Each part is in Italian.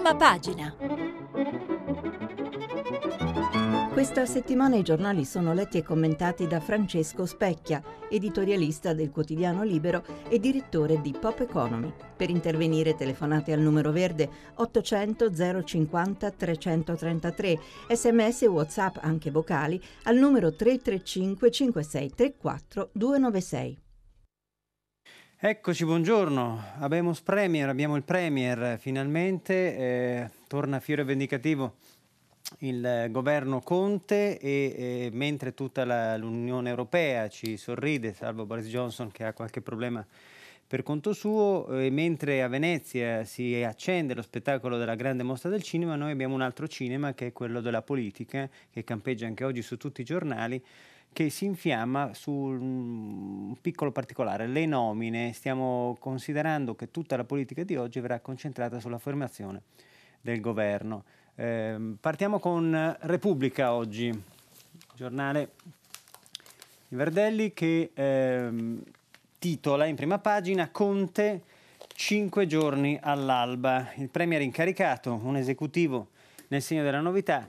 Prima pagina. Questa settimana i giornali sono letti e commentati da Francesco Specchia, editorialista del quotidiano Libero e direttore di Pop Economy. Per intervenire telefonate al numero verde 800 050 333, sms whatsapp anche vocali al numero 335 5634 296. Eccoci, buongiorno. Abemus Premier, abbiamo il Premier finalmente, eh, torna fiore vendicativo il governo Conte e, e mentre tutta la, l'Unione Europea ci sorride, salvo Boris Johnson che ha qualche problema per conto suo, e mentre a Venezia si accende lo spettacolo della grande mostra del cinema, noi abbiamo un altro cinema che è quello della politica, che campeggia anche oggi su tutti i giornali, che si infiamma su un piccolo particolare, le nomine. Stiamo considerando che tutta la politica di oggi verrà concentrata sulla formazione del governo. Eh, partiamo con Repubblica oggi, giornale di Verdelli che eh, titola in prima pagina Conte 5 giorni all'alba. Il Premier incaricato, un esecutivo nel segno della novità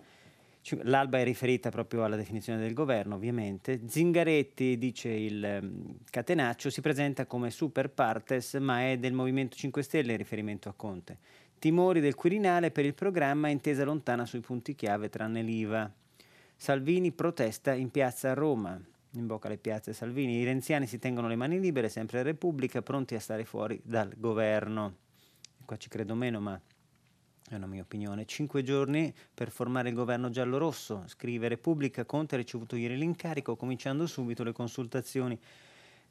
L'alba è riferita proprio alla definizione del governo, ovviamente. Zingaretti, dice il um, Catenaccio, si presenta come super partes, ma è del Movimento 5 Stelle in riferimento a Conte. Timori del Quirinale per il programma intesa lontana sui punti chiave tranne l'IVA. Salvini protesta in piazza a Roma. In bocca alle piazze Salvini. I renziani si tengono le mani libere, sempre a Repubblica, pronti a stare fuori dal governo. Qua ci credo meno, ma è una mia opinione, cinque giorni per formare il governo giallo-rosso, scrive Repubblica, Conte ha ricevuto ieri l'incarico, cominciando subito le consultazioni.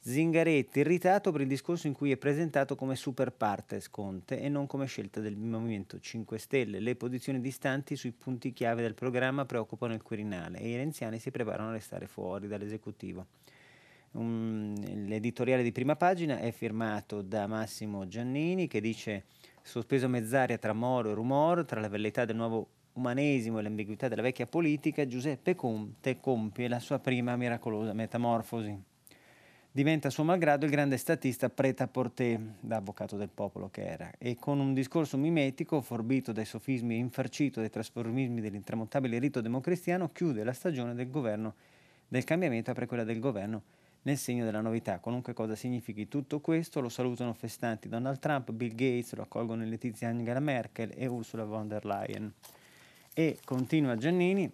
Zingaretti irritato per il discorso in cui è presentato come super partes Conte e non come scelta del Movimento 5 Stelle. Le posizioni distanti sui punti chiave del programma preoccupano il Quirinale e i renziani si preparano a restare fuori dall'esecutivo. Um, l'editoriale di prima pagina è firmato da Massimo Giannini che dice sospeso mezz'aria tra moro e rumor, tra la velleità del nuovo umanesimo e l'ambiguità della vecchia politica, Giuseppe Conte compie la sua prima miracolosa metamorfosi. Diventa a suo malgrado il grande statista preta porté, da avvocato del popolo che era, e con un discorso mimetico, forbito dai sofismi e infarcito dai trasformismi dell'intramontabile rito democristiano, chiude la stagione del governo del cambiamento apre quella del governo nel segno della novità. Qualunque cosa significhi tutto questo, lo salutano festanti Donald Trump, Bill Gates, lo accolgono Letizia Angela Merkel e Ursula von der Leyen. E continua Giannini,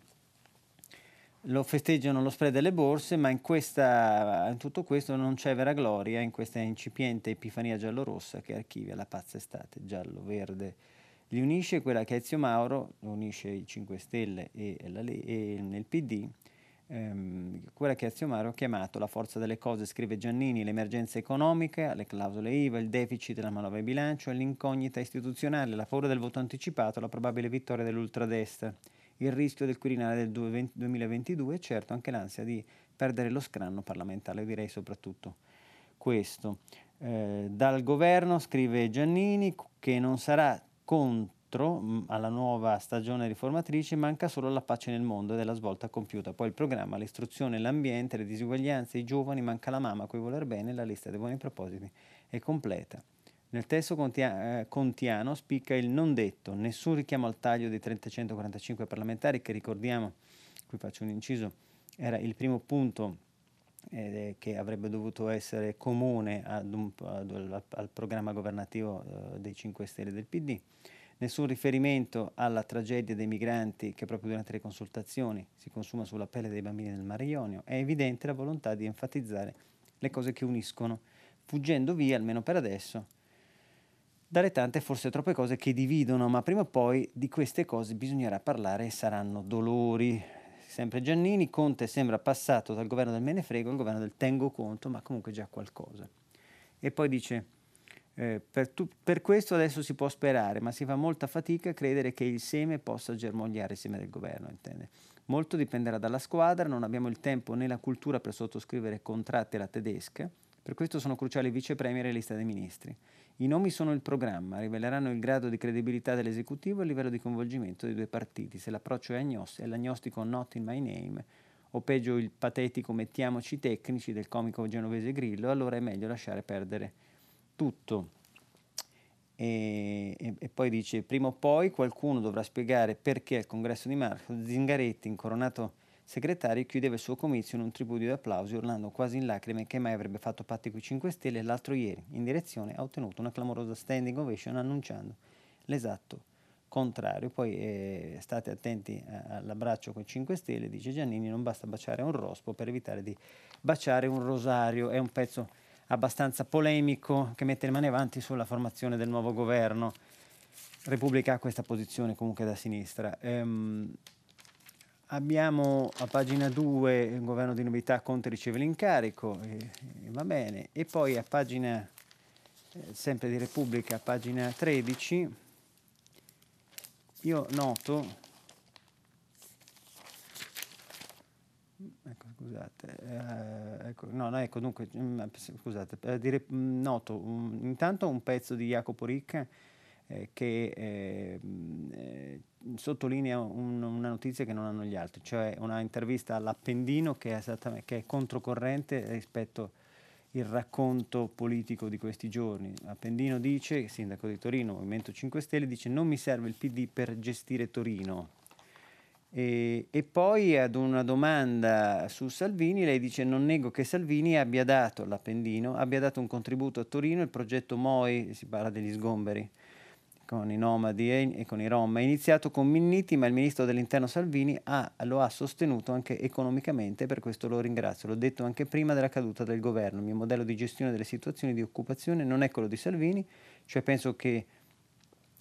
lo festeggiano lo spread delle borse, ma in, questa, in tutto questo non c'è vera gloria in questa incipiente epifania giallorossa che archivia la pazza estate giallo-verde. Li unisce quella che Ezio Mauro, unisce i 5 Stelle e, la, e nel PD, ehm, quella che Aziomaro ha chiamato la forza delle cose, scrive Giannini, l'emergenza economica, le clausole IVA, il deficit della manovra di bilancio, l'incognita istituzionale, la paura del voto anticipato, la probabile vittoria dell'ultradestra, il rischio del Quirinale del 2022 e certo anche l'ansia di perdere lo scranno parlamentare, direi soprattutto questo. Eh, dal governo, scrive Giannini, che non sarà contro altro mm, alla nuova stagione riformatrice manca solo la pace nel mondo ed è la svolta compiuta. Poi il programma, l'istruzione, l'ambiente, le disuguaglianze, i giovani, manca la mamma a cui voler bene, la lista dei buoni propositi è completa. Nel testo contia- eh, contiano spicca il non detto, nessun richiamo al taglio dei 345 parlamentari che ricordiamo, qui faccio un inciso, era il primo punto eh, che avrebbe dovuto essere comune un, ad, al, al, programma governativo eh, dei 5 Stelle del PD nessun riferimento alla tragedia dei migranti che proprio durante le consultazioni si consuma sulla pelle dei bambini del Mar Ionio, è evidente la volontà di enfatizzare le cose che uniscono, fuggendo via, almeno per adesso, dalle tante forse troppe cose che dividono, ma prima o poi di queste cose bisognerà parlare e saranno dolori. Sempre Giannini, Conte sembra passato dal governo del Menefrego al governo del Tengo Conto, ma comunque già qualcosa. E poi dice eh, per, tu, per, questo adesso si può sperare, ma si fa molta fatica a credere che il seme possa germogliare il seme del governo. Intende. Molto dipenderà dalla squadra, non abbiamo il tempo né la cultura per sottoscrivere contratti alla tedesca, per questo sono cruciali vice premier e lista dei ministri. I nomi sono il programma, riveleranno il grado di credibilità dell'esecutivo e il livello di coinvolgimento dei due partiti. Se l'approccio è, agnos- è l'agnostico not in my name, o peggio il patetico mettiamoci tecnici del comico genovese Grillo, allora è meglio lasciare perdere tutto. E, e, e, poi dice, prima o poi qualcuno dovrà spiegare perché al congresso di marzo Zingaretti, incoronato segretario, chiudeva il suo comizio in un tripudio di applausi, urlando quasi in lacrime che mai avrebbe fatto patti con i 5 Stelle. L'altro ieri, in direzione, ha ottenuto una clamorosa standing ovation annunciando l'esatto contrario. Poi eh, state attenti all'abbraccio con i 5 Stelle, dice Giannini, non basta baciare un rospo per evitare di baciare un rosario. È un pezzo abbastanza polemico che mette le mani avanti sulla formazione del nuovo governo. Repubblica ha questa posizione comunque da sinistra. Ehm, abbiamo a pagina 2 il governo di novità, Conte riceve l'incarico, e, e va bene, e poi a pagina, eh, sempre di Repubblica, a pagina 13, io noto Ecco, scusate, eh, ecco, no, no, ecco, dunque, mm, scusate, eh, dire, mm, noto un, intanto un pezzo di Jacopo Ricca eh, che eh, eh, sottolinea un, una notizia che non hanno gli altri, cioè una intervista all'Appendino che è, che è controcorrente rispetto al racconto politico di questi giorni. Appendino dice, sindaco di Torino, Movimento 5 Stelle, dice non mi serve il PD per gestire Torino, e, e, poi ad una domanda su Salvini, lei dice non nego che Salvini abbia dato l'Appendino, abbia dato un contributo a Torino, il progetto MOI, si parla degli sgomberi con i nomadi e, e con i rom, è iniziato con Minniti, ma il ministro dell'interno Salvini ha, lo ha sostenuto anche economicamente, per questo lo ringrazio. L'ho detto anche prima della caduta del governo, il mio modello di gestione delle situazioni di occupazione non è quello di Salvini, cioè penso che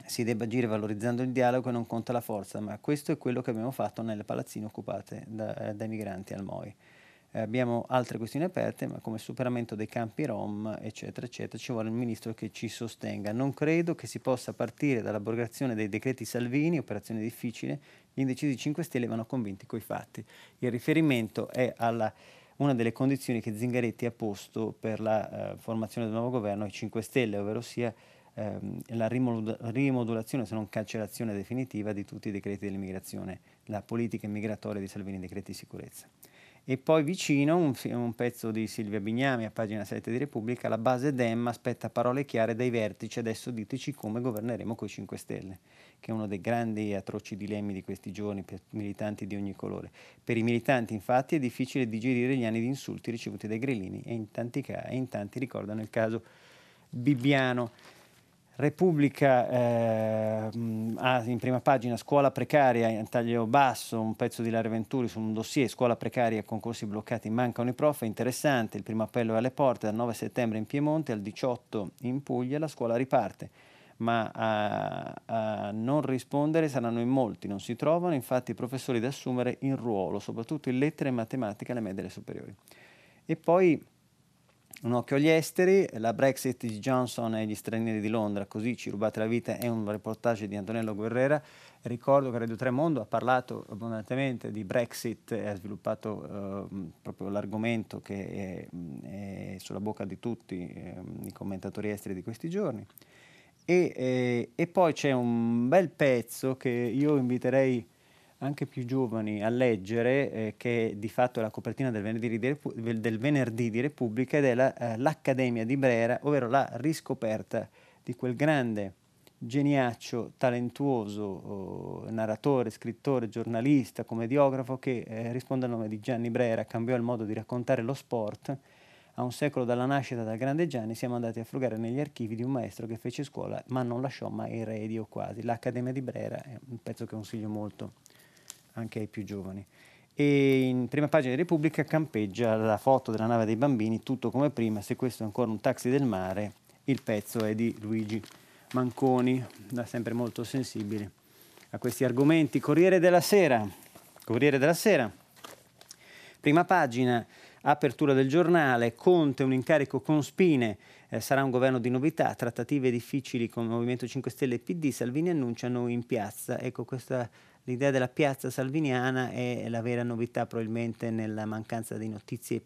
si debba agire valorizzando il dialogo e non conta la forza, ma questo è quello che abbiamo fatto nelle palazzine occupate da, eh, dai migranti al MOI. Eh, abbiamo altre questioni aperte, ma come il superamento dei campi Rom, eccetera, eccetera, ci vuole un ministro che ci sostenga. Non credo che si possa partire dall'abrogazione dei decreti Salvini, operazione difficile, gli indecisi 5 Stelle vanno convinti coi fatti. Il riferimento è alla una delle condizioni che Zingaretti ha posto per la uh, formazione del nuovo governo ai 5 Stelle, ovvero sia ehm, la rimod- rimodulazione, se non cancellazione definitiva di tutti i decreti dell'immigrazione, la politica immigratoria di Salvini, i decreti di sicurezza. E poi vicino un, un, pezzo di Silvia Bignami a pagina 7 di Repubblica, la base Dem aspetta parole chiare dai vertici, adesso diteci come governeremo coi 5 Stelle, che è uno dei grandi atroci dilemmi di questi giorni per militanti di ogni colore. Per i militanti infatti è difficile digerire gli anni di insulti ricevuti dai grillini e in tanti, ca- in tanti ricordano il caso Bibbiano. Repubblica eh, ha in prima pagina scuola precaria in taglio basso, un pezzo di Lare Venturi su un dossier scuola precaria, concorsi bloccati, mancano i prof, è interessante, il primo appello è alle porte, dal 9 settembre in Piemonte, al 18 in Puglia la scuola riparte, ma a, a non rispondere saranno in molti, non si trovano infatti i professori da assumere in ruolo, soprattutto in lettere e matematica alle medie e superiori. E poi un occhio agli esteri, la Brexit di Johnson e gli stranieri di Londra, così ci rubate la vita, è un reportage di Antonello Guerrera. Ricordo che Radio Tremondo ha parlato abbondantemente di Brexit e ha sviluppato eh, proprio l'argomento che è, è, sulla bocca di tutti eh, i commentatori esteri di questi giorni. E, eh, e poi c'è un bel pezzo che io inviterei anche più giovani a leggere, eh, che di fatto è la copertina del venerdì di, Repu- del venerdì di Repubblica ed è la, eh, l'Accademia di Brera, ovvero la riscoperta di quel grande geniaccio, talentuoso oh, narratore, scrittore, giornalista, commediografo che eh, risponde al nome di Gianni Brera, cambiò il modo di raccontare lo sport. A un secolo dalla nascita del grande Gianni siamo andati a frugare negli archivi di un maestro che fece scuola ma non lasciò mai eredi o quasi. L'Accademia di Brera è un pezzo che consiglio molto anche ai più giovani. E in prima pagina di Repubblica campeggia la foto della nave dei bambini, tutto come prima, se questo è ancora un taxi del mare, il pezzo è di Luigi Manconi, da sempre molto sensibile a questi argomenti. Corriere della Sera, Corriere della Sera, prima pagina, apertura del giornale, Conte un incarico con spine, eh, sarà un governo di novità, trattative difficili con il Movimento 5 Stelle e PD, Salvini annunciano in piazza, ecco questa l'idea della piazza salviniana è la vera novità probabilmente nella mancanza di notizie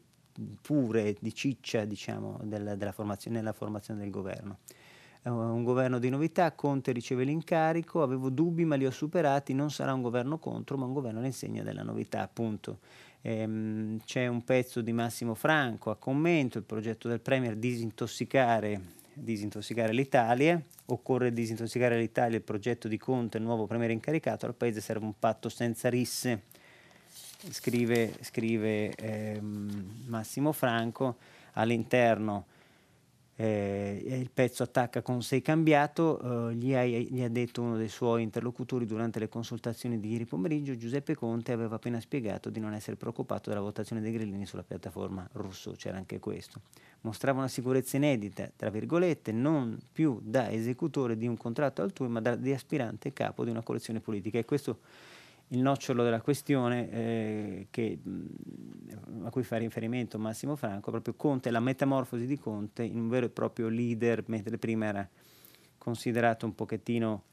pure, di ciccia, diciamo, della, della formazione, nella formazione del governo. Un governo di novità, Conte riceve l'incarico, avevo dubbi ma li ho superati, non sarà un governo contro ma un governo all'insegna della novità, appunto. Ehm, c'è un pezzo di Massimo Franco a commento, il progetto del Premier disintossicare disintossicare l'Italia, occorre disintossicare l'Italia, il progetto di Conte, il nuovo premier incaricato, al Paese serve un patto senza risse, scrive, scrive ehm, Massimo Franco, all'interno eh, il pezzo attacca con sei cambiato, eh, gli, ha, gli, ha, detto uno dei suoi interlocutori durante le consultazioni di ieri pomeriggio, Giuseppe Conte aveva appena spiegato di non essere preoccupato della votazione dei grillini sulla piattaforma Rousseau, c'era anche questo. Mostrava una sicurezza inedita, tra virgolette, non più da esecutore di un contratto altrui, ma da, di aspirante capo di una collezione politica. E questo il nocciolo della questione eh, che, mh, a cui fa riferimento Massimo Franco, proprio Conte, la metamorfosi di Conte in un vero e proprio leader, mentre prima era considerato un pochettino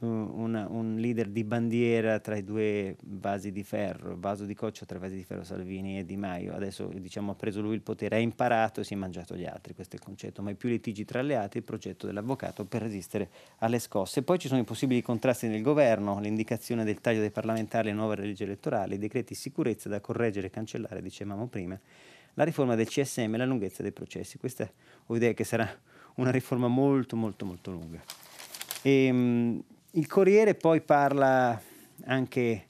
un, un, leader di bandiera tra i due vasi di ferro, vaso di coccio tra i vasi di ferro Salvini e Di Maio. Adesso diciamo, ha preso lui il potere, ha imparato e si è mangiato gli altri, questo è il concetto. Mai più litigi tra alleati, il progetto dell'avvocato per resistere alle scosse. Poi ci sono i possibili contrasti nel governo, l'indicazione del taglio dei parlamentari, le nuove leggi elettorali, i decreti sicurezza da correggere e cancellare, dicevamo prima, la riforma del CSM e la lunghezza dei processi. Questa ho idea che sarà una riforma molto molto molto lunga. E, ehm, il Corriere poi parla anche,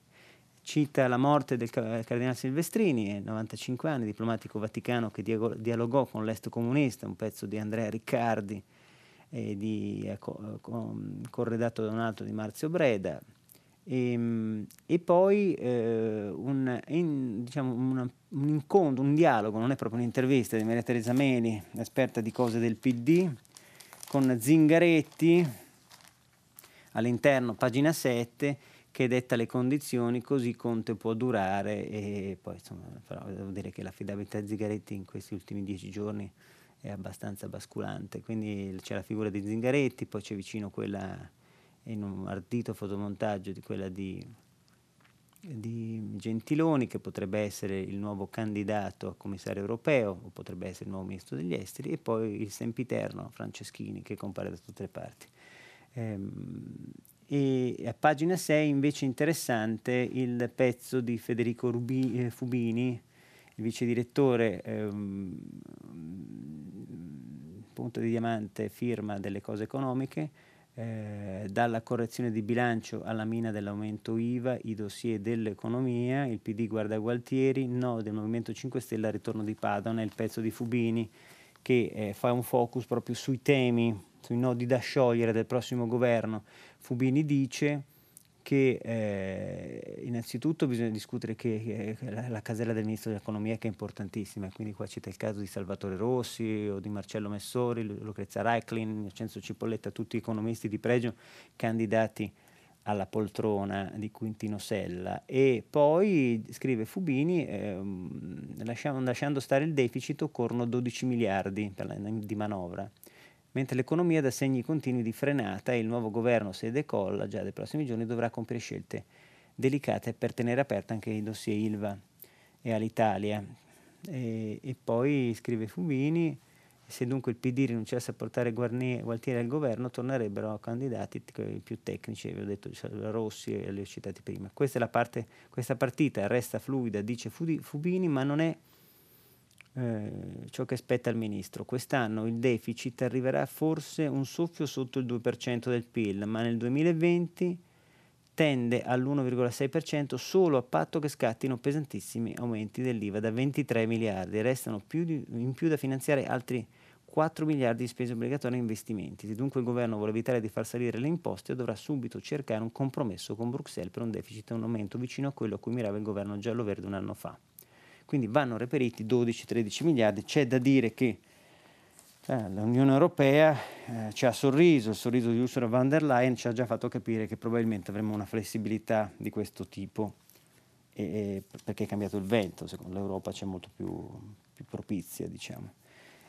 cita la morte del cardinale Silvestrini, 95 anni, diplomatico vaticano che dialogò con l'est comunista, un pezzo di Andrea Riccardi, e di, ecco, corredato da un altro di Marzio Breda. E, ehm, e poi eh, un, in, diciamo una, un, incontro, un dialogo, non è proprio un'intervista di Maria Teresa Meni, esperta di cose del PD, con Zingaretti, all'interno, pagina 7, che detta le condizioni, così Conte può durare e poi insomma, però devo dire che l'affidabilità di Zingaretti in questi ultimi dieci giorni è abbastanza basculante, quindi c'è la figura di Zingaretti, poi c'è vicino quella in un ardito fotomontaggio di quella di, di Gentiloni che potrebbe essere il nuovo candidato a commissario europeo o potrebbe essere il nuovo ministro degli esteri e poi il sempiterno Franceschini che compare da tutte le parti. Ehm, e a pagina 6 invece interessante il pezzo di Federico Rubi, eh, Fubini, il vice direttore, ehm, punto di diamante, firma delle cose economiche, eh, dalla correzione di bilancio alla mina dell'aumento IVA, i dossier dell'economia, il PD guarda Gualtieri, no del Movimento 5 Stelle al ritorno di Padova, il pezzo di Fubini che eh, fa un focus proprio sui temi sui nodi da sciogliere del prossimo governo, Fubini dice che eh, innanzitutto bisogna discutere che, che la, la, casella del ministro dell'economia che è importantissima, quindi qua cita il caso di Salvatore Rossi o di Marcello Messori, Lucrezia Reiklin, Vincenzo Cipolletta, tutti economisti di pregio candidati alla poltrona di Quintino Sella. E poi scrive Fubini ehm, lasciando, lasciando stare il deficit occorrono 12 miliardi la, di manovra mentre l'economia dà segni continui di frenata e il nuovo governo, se decolla già dai prossimi giorni, dovrà compiere scelte delicate per tenere aperta anche i dossier Ilva e all'Italia. E, e poi scrive Fubini, se dunque il PD rinunciasse a portare Guarnier, Gualtieri al governo, tornerebbero candidati più tecnici, vi ho detto Rossi e li ho citati prima. Questa, parte, questa partita resta fluida, dice Fubini, ma non è eh, ciò che spetta al ministro. Quest'anno il deficit arriverà forse un soffio sotto il 2% del PIL, ma nel 2020 tende all'1,6% solo a patto che scattino pesantissimi aumenti dell'IVA da 23 miliardi. Restano più di, in più da finanziare altri 4 miliardi di spese obbligatorie e investimenti. Se dunque il governo vuole evitare di far salire le imposte, dovrà subito cercare un compromesso con Bruxelles per un deficit e un aumento vicino a quello a cui mirava il governo giallo-verde un anno fa. Quindi vanno reperiti 12-13 miliardi. C'è da dire che eh, l'Unione Europea eh, ci ha sorriso, il sorriso di Ursula von der Leyen ci ha già fatto capire che probabilmente avremo una flessibilità di questo tipo e, e, perché è cambiato il vento, secondo l'Europa c'è molto più, più propizia, diciamo.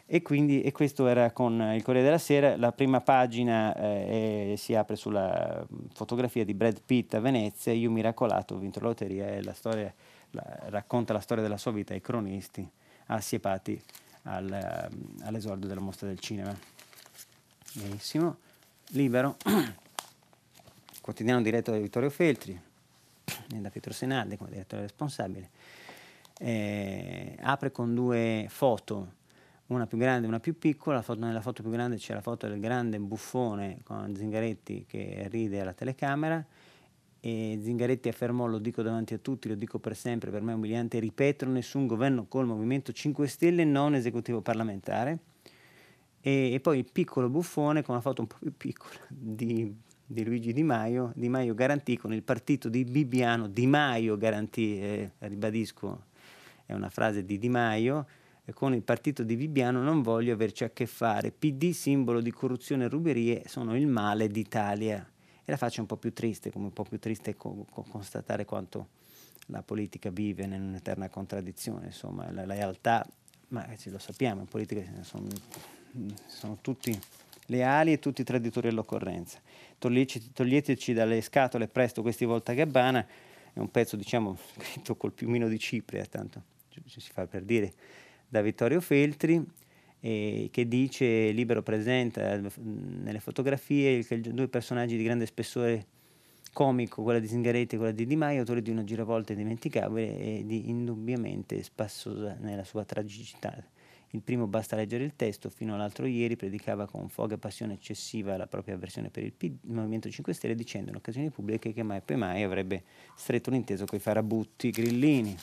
E quindi e questo era con il Corriere della Sera, la prima pagina eh, è, si apre sulla fotografia di Brad Pitt a Venezia, io miracolato, ho vinto la lotteria, è la storia racconta la storia della sua vita ai cronisti assiepati al, ehm, all'esordio della mostra del cinema. Benissimo. Libero, quotidiano diretto da Vittorio Feltri, da Pietro Senaldi come direttore responsabile, eh, apre con due foto una più grande e una più piccola, foto, nella foto più grande c'è la foto del grande buffone con Zingaretti che ride alla telecamera e Zingaretti affermò, lo dico davanti a tutti, lo dico per sempre, per me è umiliante ripetere, nessun governo col Movimento 5 Stelle non esecutivo parlamentare. E, e, poi il piccolo buffone con una foto un po' più piccola di, di, Luigi Di Maio. Di Maio garantì con il partito di Bibbiano, Di Maio garantì, eh, ribadisco, è una frase di Di Maio, eh, con il partito di Bibbiano non voglio averci a che fare. PD, simbolo di corruzione e ruberie, sono il male d'Italia la faccio un po' più triste, come un po' più triste co- co- constatare quanto la politica vive in un'eterna contraddizione, insomma, la lealtà, ma lo sappiamo, in politica sono, sono tutti leali e tutti traditori all'occorrenza. Toglieteci, toglieteci dalle scatole presto questi Volta Gabbana, è un pezzo, diciamo, scritto col piumino di Cipria, tanto ci si fa per dire, da Vittorio Feltri, eh, che dice libero presenta eh, nelle fotografie che due personaggi di grande spessore comico, quella di Zingaretti e quella di Di Maio, autori di una giravolta indimenticabile e di indubbiamente spassosa nella sua tragicità. Il primo basta leggere il testo, fino all'altro ieri predicava con foga e passione eccessiva la propria avversione per il, P- il Movimento 5 Stelle dicendo in occasioni pubbliche che mai e poi mai avrebbe stretto un inteso con i farabutti grillini.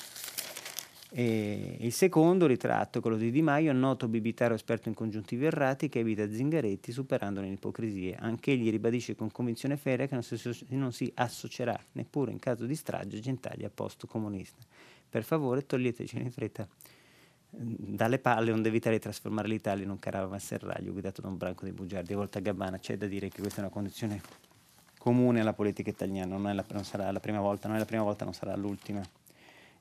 E il secondo ritratto, quello di Di Maio, noto bibitario esperto in congiuntivi errati che evita Zingaretti superando le ipocrisie. Anche egli ribadisce con convinzione feria che non si, non si associerà, neppure in caso di strage, gentaglia post-comunista. Per favore toglieteci in fretta dalle palle onde evitare di trasformare l'Italia in un caravanserraglio guidato da un branco di bugiardi a volta a gabbana. C'è da dire che questa è una condizione comune alla politica italiana, non, la, non sarà la prima volta, non è la prima volta, non sarà l'ultima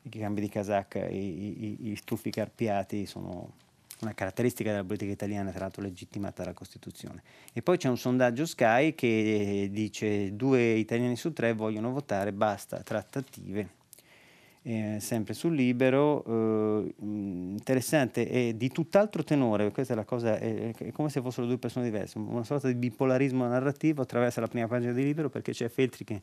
i cambi di casacca, i, i, i stufi carpiati sono una caratteristica della politica italiana, tra l'altro legittimata dalla Costituzione. E poi c'è un sondaggio Sky che dice due italiani su tre vogliono votare, basta trattative. Eh, sempre sul libero, eh, interessante e di tutt'altro tenore, questa è la cosa, è, è, come se fossero due persone diverse, una sorta di bipolarismo narrativo attraverso la prima pagina di libero perché c'è Feltri che è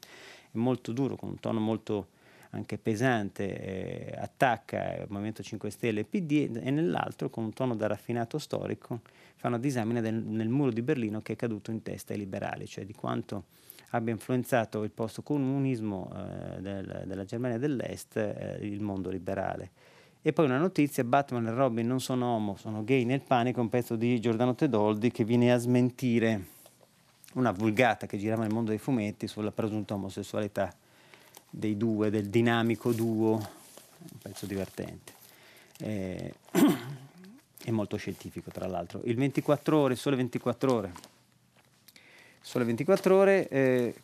molto duro, con un tono molto anche pesante, eh, attacca il Movimento 5 Stelle e PD e nell'altro con un tono da raffinato storico fa una disamina del, nel muro di Berlino che è caduto in testa ai liberali, cioè di quanto abbia influenzato il post-comunismo eh, del, della Germania dell'Est eh, il mondo liberale. E poi una notizia, Batman e Robin non sono homo, sono gay nel panico, un pezzo di Giordano Tedoldi che viene a smentire una vulgata che girava nel mondo dei fumetti sulla presunta omosessualità dei due, del dinamico duo, un pezzo divertente. Eh, è molto scientifico tra l'altro. Il 24 ore, sole 24 ore. Sole 24 ore, eh,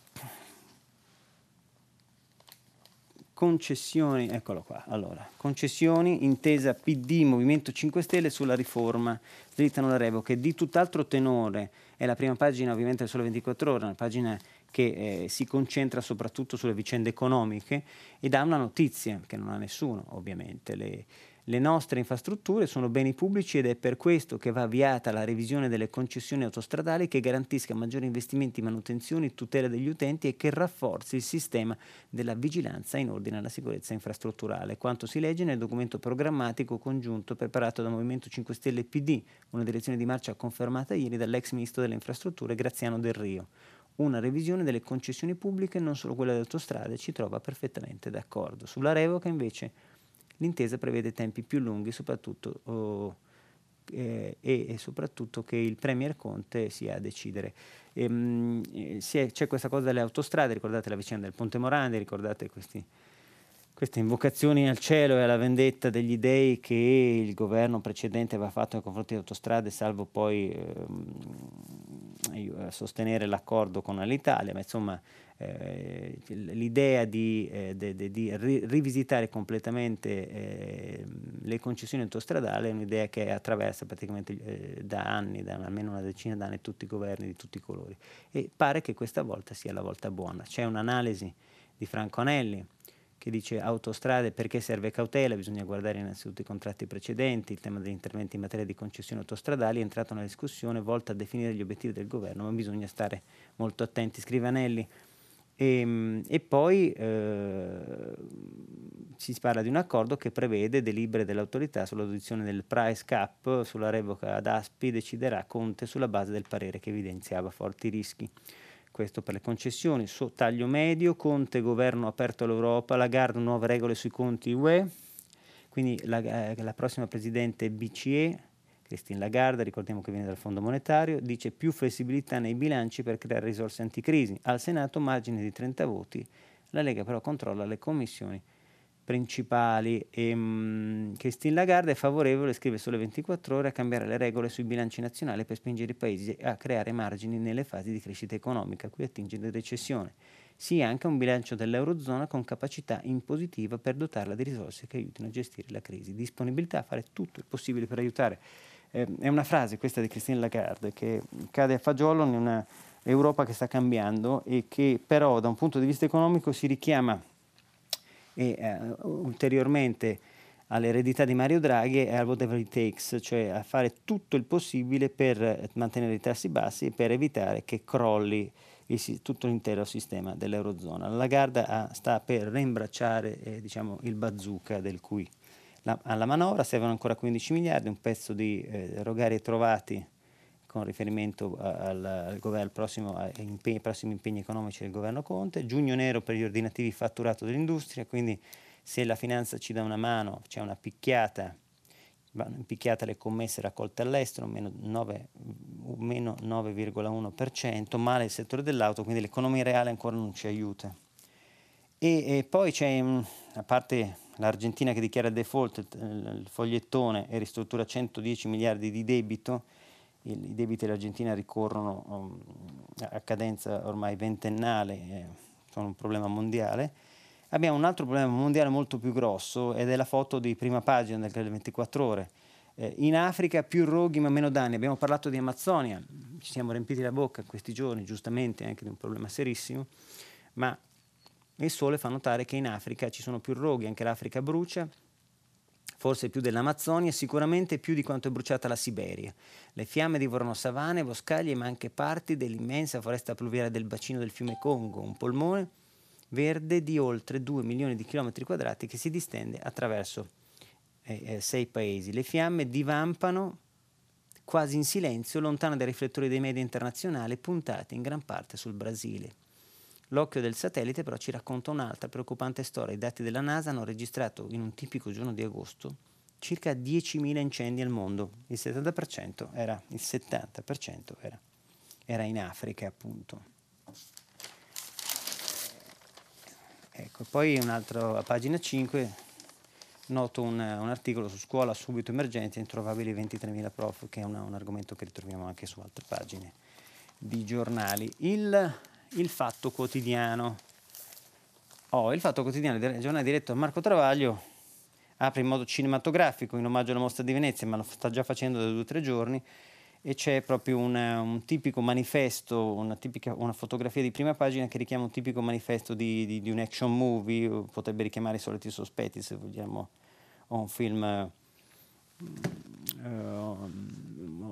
concessioni, eccolo qua, allora, concessioni, intesa PD, Movimento 5 Stelle sulla riforma, slittano la revoche, di tutt'altro tenore, è la prima pagina ovviamente del Sole 24 Ore, una pagina che eh, si concentra soprattutto sulle vicende economiche e dà una notizia che non ha nessuno ovviamente. Le, le nostre infrastrutture sono beni pubblici ed è per questo che va avviata la revisione delle concessioni autostradali che garantisca maggiori investimenti, manutenzioni, tutela degli utenti e che rafforzi il sistema della vigilanza in ordine alla sicurezza infrastrutturale. Quanto si legge nel documento programmatico congiunto preparato dal Movimento 5 Stelle PD, una direzione di marcia confermata ieri dall'ex ministro delle infrastrutture Graziano Del Rio una revisione delle concessioni pubbliche, non solo quelle delle autostrade, ci trova perfettamente d'accordo. Sulla revoca invece l'intesa prevede tempi più lunghi soprattutto, oh, eh, e, soprattutto che il Premier Conte sia a decidere. E, ehm, mh, è, c'è questa cosa delle autostrade, ricordate la vicenda del Ponte Morandi, ricordate questi queste invocazioni al cielo e alla vendetta degli dei che il governo precedente aveva fatto nei confronti delle autostrade, salvo poi ehm, sostenere l'accordo con l'Italia, ma insomma eh, l'idea di, eh, de, de, di ri- rivisitare completamente eh, le concessioni autostradali è un'idea che attraversa praticamente eh, da anni, da almeno una decina d'anni, tutti i governi di tutti i colori e pare che questa volta sia la volta buona. C'è un'analisi di Franco Anelli che dice autostrade perché serve cautela, bisogna guardare innanzitutto i contratti precedenti, il tema degli interventi in materia di concessioni autostradali è entrato nella discussione volta a definire gli obiettivi del governo, ma bisogna stare molto attenti. Scrive Anelli, E, ehm, e poi eh, si parla di un accordo che prevede delibere dell'autorità sull'audizione del price cap, sulla revoca ad ASPI, deciderà Conte sulla base del parere che evidenziava forti rischi. Questo per le concessioni, so, taglio medio, Conte governo aperto all'Europa, Lagarde nuove regole sui conti UE, quindi la, eh, la prossima presidente BCE Christine Lagarde, ricordiamo che viene dal Fondo Monetario, dice più flessibilità nei bilanci per creare risorse anticrisi. Al Senato margine di 30 voti, la Lega però controlla le commissioni principali. E, um, Christine Lagarde è favorevole, scrive sulle 24 ore, a cambiare le regole sui bilanci nazionali per spingere i paesi a creare margini nelle fasi di crescita economica, a cui attinge la recessione. Sì, anche un bilancio dell'Eurozona con capacità impositiva per dotarla di risorse che aiutino a gestire la crisi. Disponibilità a fare tutto il possibile per aiutare eh, è una frase questa di Christine Lagarde che cade a fagiolo in una Europa che sta cambiando e che però da un punto di vista economico si richiama e, eh, ulteriormente all'eredità di Mario Draghi e al whatever it takes, cioè a fare tutto il possibile per mantenere i tassi bassi e per evitare che crolli il, tutto l'intero sistema dell'Eurozona. La Lagarde ha, sta per reimbracciare eh, diciamo, il bazooka del cui la, alla manovra servono ancora 15 miliardi, un pezzo di eh, erogari trovati con riferimento al, al, governo, al prossimo, ai prossimi impegni economici del governo Conte, giugno nero per gli ordinativi fatturato dell'industria, quindi se la finanza ci dà una mano c'è una picchiata, vanno picchiate le commesse raccolte all'estero, meno, 9, meno 9,1%, male il settore dell'auto, quindi l'economia reale ancora non ci aiuta. E, e poi c'è, a parte l'Argentina che dichiara il default, il fogliettone e ristruttura 110 miliardi di debito, i, debiti dell'Argentina ricorrono um, a cadenza ormai ventennale, eh, sono un problema mondiale. Abbiamo un altro problema mondiale molto più grosso ed è la foto di prima pagina del 24 ore. Eh, in Africa più roghi ma meno danni. Abbiamo parlato di Amazzonia, ci siamo riempiti la bocca in questi giorni, giustamente anche di un problema serissimo, ma il sole fa notare che in Africa ci sono più roghi, anche l'Africa brucia, forse più dell'Amazzonia, sicuramente più di quanto è bruciata la Siberia. Le fiamme divorano savane, boscaglie, ma anche parti dell'immensa foresta pluviale del bacino del fiume Congo, un polmone verde di oltre 2 milioni di chilometri quadrati che si distende attraverso eh, eh, sei paesi. Le fiamme divampano quasi in silenzio, lontano dai riflettori dei media internazionali, puntati in gran parte sul Brasile. L'occhio del satellite però ci racconta un'altra preoccupante storia. I dati della NASA hanno registrato in un tipico giorno di agosto circa 10.000 incendi al mondo. Il 70% era, il 70% era, era in Africa, appunto. Ecco, poi un'altra, a pagina 5, noto un, un, articolo su scuola subito emergenza, introvabili 23.000 prof, che è una, un argomento che ritroviamo anche su altre pagine di giornali. Il il Fatto Quotidiano. Oh, il Fatto Quotidiano del giornale diretto da Marco Travaglio apre in modo cinematografico in omaggio alla mostra di Venezia, ma lo sta già facendo da due o tre giorni e c'è proprio un, un tipico manifesto, una, tipica, una, fotografia di prima pagina che richiama un tipico manifesto di, di, di un action movie, potrebbe richiamare i soliti sospetti se vogliamo, o un film... Uh,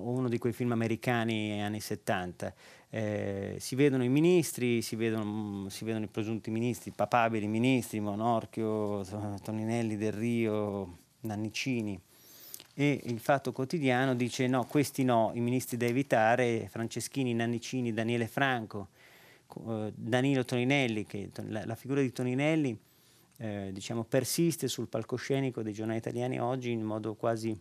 uno di quei film americani anni 70. Eh, si vedono i ministri, si vedono, si vedono, i presunti ministri, papabili ministri, Monorchio, Toninelli del Rio, Nannicini. E il Fatto Quotidiano dice no, questi no, i ministri da evitare, Franceschini, Nannicini, Daniele Franco, eh, Danilo Toninelli, che la, la figura di Toninelli eh, diciamo, persiste sul palcoscenico dei giornali italiani oggi in modo quasi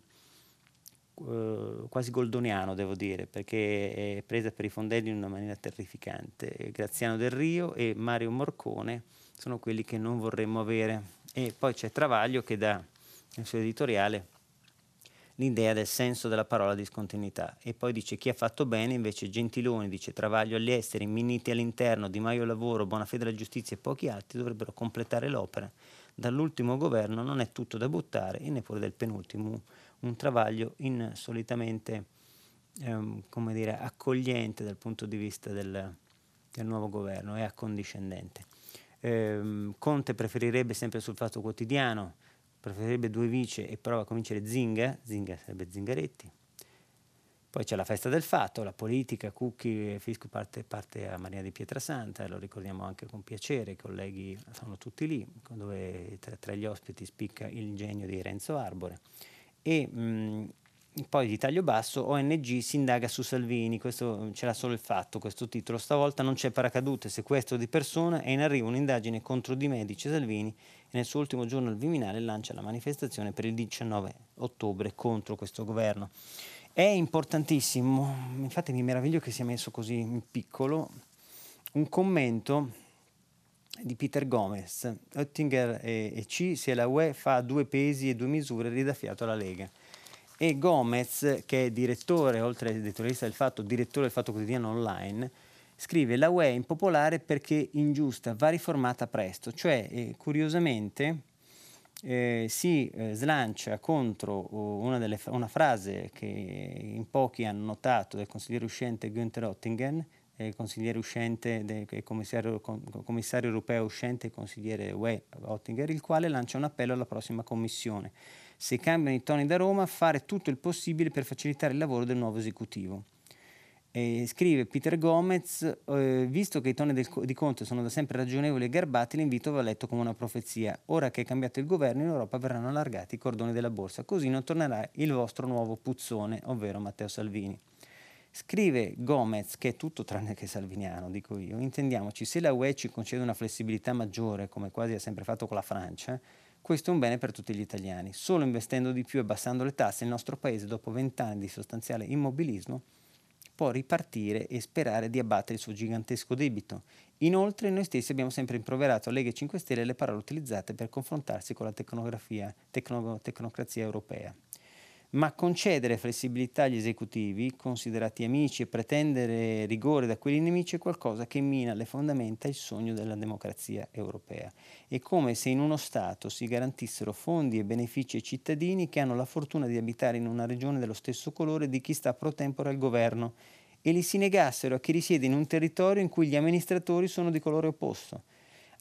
eh, quasi goldoniano, devo dire, perché è presa per i fondelli in una maniera terrificante. Graziano Del Rio e Mario Morcone sono quelli che non vorremmo avere. E poi c'è Travaglio che dà nel suo editoriale l'idea del senso della parola discontinuità e poi dice chi ha fatto bene invece Gentiloni dice Travaglio agli esteri, Minniti all'interno, Di Maio lavoro, Bonafede alla giustizia e pochi altri dovrebbero completare l'opera dall'ultimo governo non è tutto da buttare e neppure del penultimo un travaglio insolitamente ehm, come dire, accogliente dal punto di vista del, del nuovo governo e accondiscendente. Eh, Conte preferirebbe sempre sul fatto quotidiano, preferirebbe due vice e prova a convincere Zinga, Zinga sarebbe Zingaretti, Poi c'è la festa del fatto, la politica, Cucchi, Fisco parte, parte a Maria di Pietrasanta, lo ricordiamo anche con piacere, i colleghi sono tutti lì, dove tra, tra gli ospiti spicca il genio di Renzo Arbore. E mh, poi di taglio basso, ONG si indaga su Salvini, questo c'era solo il fatto, questo titolo, stavolta non c'è paracadute, sequestro di persona, è in arrivo un'indagine contro Di Me, dice Salvini, e nel suo ultimo giorno al Viminale lancia la manifestazione per il 19 ottobre contro questo governo. È importantissimo, infatti mi meraviglio che sia messo così in piccolo, un commento di Peter Gomez, Oettinger e, e C, se la UE fa due pesi e due misure ridà fiato alla Lega. E Gomez, che è direttore, oltre editorialista del Fatto, direttore del Fatto Quotidiano Online, scrive la UE è impopolare perché ingiusta, va riformata presto, cioè eh, curiosamente eh, si eh, slancia contro una, delle, una, frase che in pochi hanno notato del consigliere uscente Günther Ottingen, eh, consigliere uscente, de, commissario, commissario, europeo uscente consigliere UE Oettinger, il quale lancia un appello alla prossima commissione. Se cambiano i toni da Roma, fare tutto il possibile per facilitare il lavoro del nuovo esecutivo. E scrive Peter Gomez, eh, visto che i toni del, di Conte sono da sempre ragionevoli e garbati, l'invito va letto come una profezia. Ora che è cambiato il governo, in Europa verranno allargati i cordoni della borsa, così non tornerà il vostro nuovo puzzone, ovvero Matteo Salvini. Scrive Gomez, che è tutto tranne che salviniano, dico io, intendiamoci, se la UE ci concede una flessibilità maggiore, come quasi ha sempre fatto con la Francia, questo è un bene per tutti gli italiani. Solo investendo di più e abbassando le tasse, il nostro paese, dopo vent'anni di sostanziale immobilismo, può ripartire e sperare di abbattere il suo gigantesco debito. Inoltre noi stessi abbiamo sempre improverato a Lega 5 Stelle le parole utilizzate per confrontarsi con la tecno, tecnocrazia europea. Ma concedere flessibilità agli esecutivi, considerati amici, e pretendere rigore da quelli nemici è qualcosa che mina le fondamenta e il sogno della democrazia europea. È come se in uno Stato si garantissero fondi e benefici ai cittadini che hanno la fortuna di abitare in una regione dello stesso colore di chi sta pro tempore al governo e li si negassero a chi risiede in un territorio in cui gli amministratori sono di colore opposto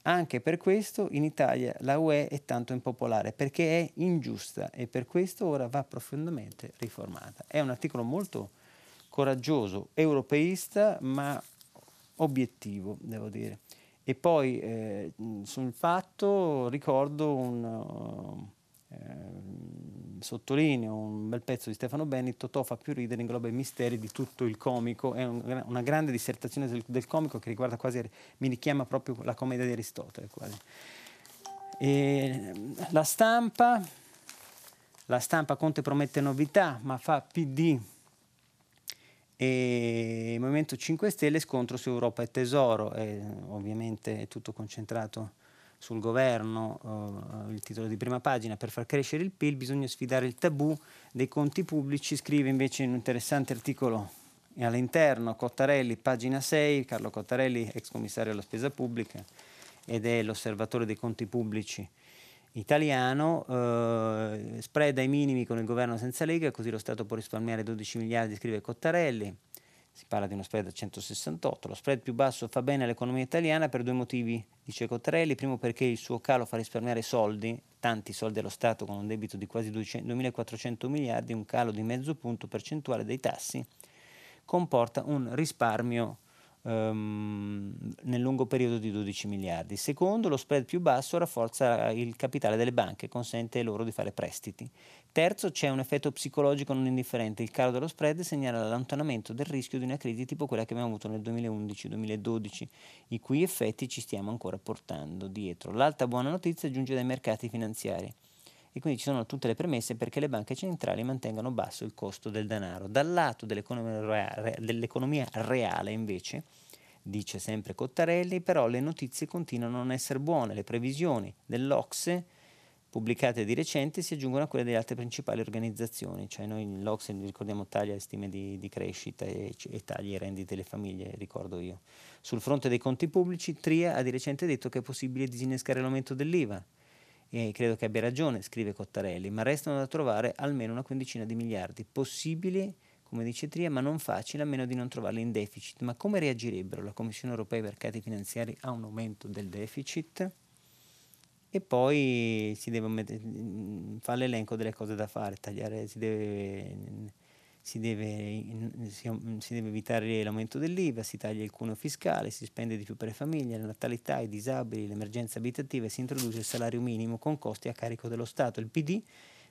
anche per questo in Italia la UE è tanto impopolare perché è ingiusta e per questo ora va profondamente riformata. È un articolo molto coraggioso, europeista, ma obiettivo, devo dire. E poi eh, sul fatto ricordo un, sottolineo un bel pezzo di Stefano Benni, Totò fa più ridere, ingloba i misteri di tutto il comico, è un, una grande dissertazione del, del, comico che riguarda quasi, mi richiama proprio la commedia di Aristotele. Quasi. E la stampa, la stampa Conte promette novità, ma fa PD e Movimento 5 Stelle scontro su Europa e Tesoro, e ovviamente è tutto concentrato sul governo, uh, il titolo di prima pagina, per far crescere il PIL bisogna sfidare il tabù dei conti pubblici, scrive invece in un interessante articolo. All'interno Cottarelli, pagina 6, Carlo Cottarelli, ex commissario alla spesa pubblica ed è l'osservatore dei conti pubblici italiano, eh, spread ai minimi con il governo senza Lega, così lo Stato può risparmiare 12 miliardi, scrive Cottarelli si parla di uno spread a 168. Lo spread più basso fa bene all'economia italiana per due motivi, dice Cottarelli. Primo perché il suo calo fa risparmiare soldi, tanti soldi allo Stato con un debito di quasi 2.400 miliardi, un calo di mezzo punto percentuale dei tassi comporta un risparmio um, nel lungo periodo di 12 miliardi. Secondo, lo spread più basso rafforza il capitale delle banche, consente loro di fare prestiti. Terzo, c'è un effetto psicologico non indifferente. Il calo dello spread segnala l'allontanamento del rischio di una crisi tipo quella che abbiamo avuto nel 2011-2012, i cui effetti ci stiamo ancora portando dietro. L'alta buona notizia giunge dai mercati finanziari e quindi ci sono tutte le premesse perché le banche centrali mantengano basso il costo del denaro. Dal lato dell'economia reale, dell'economia reale invece, dice sempre Cottarelli, però le notizie continuano a non essere buone, le previsioni dell'Ocse pubblicate di recente si aggiungono a quelle delle altre principali organizzazioni, cioè noi l'Ocse ricordiamo taglia le stime di, di crescita e, e taglia i rendite delle famiglie, ricordo io. Sul fronte dei conti pubblici, Tria ha di recente detto che è possibile disinnescare l'aumento dell'IVA, e credo che abbia ragione, scrive Cottarelli, ma restano da trovare almeno una quindicina di miliardi, possibili, come dice Tria, ma non facili a meno di non trovarli in deficit. Ma come reagirebbero la Commissione europea e i mercati finanziari a un aumento del deficit? E poi si deve met- fare l'elenco delle cose da fare, tagliare, si deve si deve, si, deve, evitare l'aumento dell'IVA, si taglia il cuneo fiscale, si spende di più per le famiglie, la natalità, i disabili, l'emergenza abitativa e si introduce il salario minimo con costi a carico dello Stato. Il PD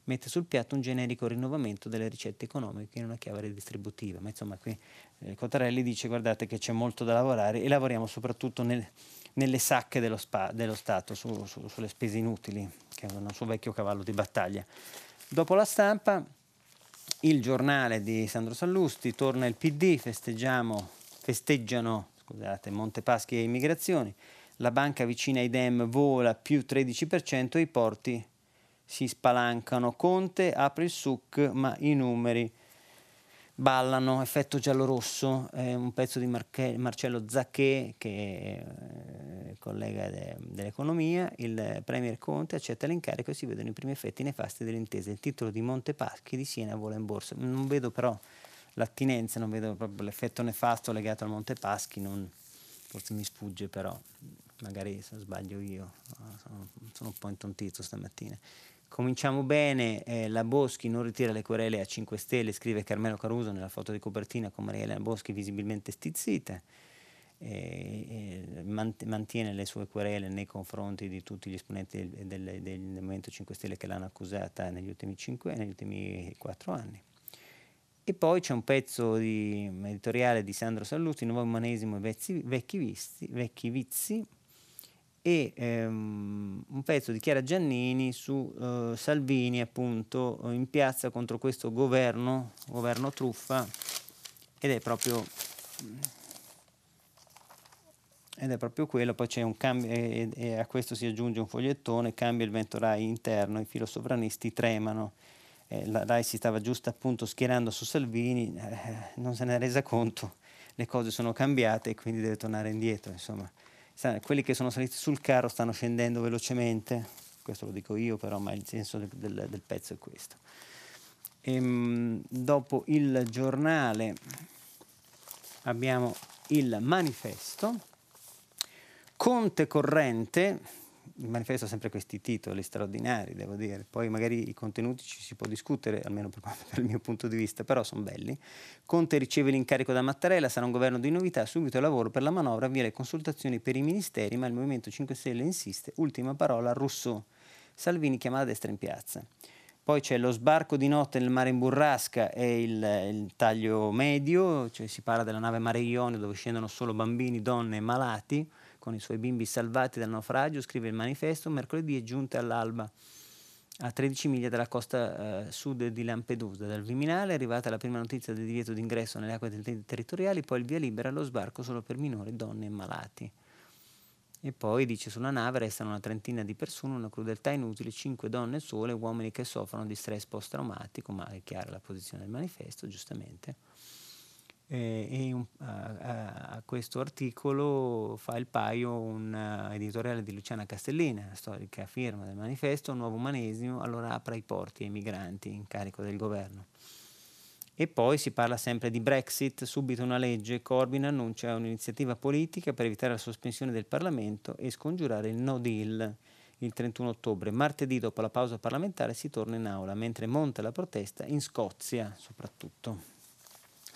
mette sul piatto un generico rinnovamento delle ricette economiche in una chiave redistributiva. Ma insomma qui eh, Cottarelli dice guardate che c'è molto da lavorare e lavoriamo soprattutto nel, nelle sacche dello, spa, dello Stato, su, su, sulle spese inutili, che è un suo vecchio cavallo di battaglia. Dopo la stampa il giornale di Sandro Sallusti, torna il PD, festeggiano scusate, Montepaschi e immigrazioni, la banca vicina ai Dem vola più 13% e i porti si spalancano. Conte apre il SUC ma i numeri ballano, effetto giallo-rosso, è un pezzo di Marche- Marcello Zacché che è eh, collega de- dell'economia, il Premier Conte accetta l'incarico e si vedono i primi effetti nefasti dell'intesa. Il titolo di Montepaschi di Siena vola in borsa. Non vedo però l'attinenza, non vedo proprio l'effetto nefasto legato al Montepaschi, non, forse mi sfugge però, magari se sbaglio io, sono, sono un po' intontito stamattina. Cominciamo bene, eh, la Boschi non ritira le querele a 5 Stelle, scrive Carmelo Caruso nella foto di copertina con Maria Boschi visibilmente stizzita, eh, eh, mantiene le sue querele nei confronti di tutti gli esponenti del, del, del Movimento 5 Stelle che l'hanno accusata negli ultimi, 5, negli ultimi 4 anni. E poi c'è un pezzo di, editoriale di Sandro Sallusti, Nuovo Umanesimo e vecchi, vecchi, vizi, vecchi vizi, e ehm, un pezzo di Chiara Giannini su eh, Salvini appunto in piazza contro questo governo, governo truffa ed è proprio ed è proprio quello, poi c'è un cambio e, e, a questo si aggiunge un fogliettone, cambia il vento RAI interno, i filosovranisti tremano, eh, la RAI si stava giusto appunto schierando su Salvini, eh, non se ne è resa conto, le cose sono cambiate e quindi deve tornare indietro, insomma quelli che sono saliti sul carro stanno scendendo velocemente, questo lo dico io però, ma il senso del, del, del pezzo è questo. E, ehm, dopo il giornale abbiamo il manifesto, Conte Corrente, il manifesto ha sempre questi titoli straordinari, devo dire, poi magari i contenuti ci si può discutere, almeno per, per il mio punto di vista, però sono belli. Conte riceve l'incarico da Mattarella, sarà un governo di novità, subito lavoro per la manovra, via le consultazioni per i ministeri, ma il Movimento 5 Stelle insiste, ultima parola Rousseau. Salvini chiama la destra in piazza. Poi c'è lo sbarco di notte nel mare in burrasca e il, il, taglio medio, cioè si parla della nave Mare Ionio dove scendono solo bambini, donne e malati con i suoi bimbi salvati dal naufragio, scrive il manifesto, mercoledì è giunta all'alba a 13 miglia dalla costa eh, sud di Lampedusa. Dal Viminale è arrivata la prima notizia del divieto d'ingresso nelle acque territoriali, poi il via libera allo sbarco solo per minori, donne e malati. E poi dice sulla nave restano una trentina di persone, una crudeltà inutile, cinque donne sole, uomini che soffrono di stress post-traumatico, ma è chiara la posizione del manifesto, giustamente eh, e un, a, a, questo articolo fa il paio un uh, editoriale di Luciana Castellina, storica firma del manifesto, Nuovo Umanesimo, allora apra i porti ai migranti in carico del governo. E poi si parla sempre di Brexit, subito una legge, Corbyn annuncia un'iniziativa politica per evitare la sospensione del Parlamento e scongiurare il no deal il 31 ottobre. Martedì dopo la pausa parlamentare si torna in aula, mentre monta la protesta in Scozia soprattutto.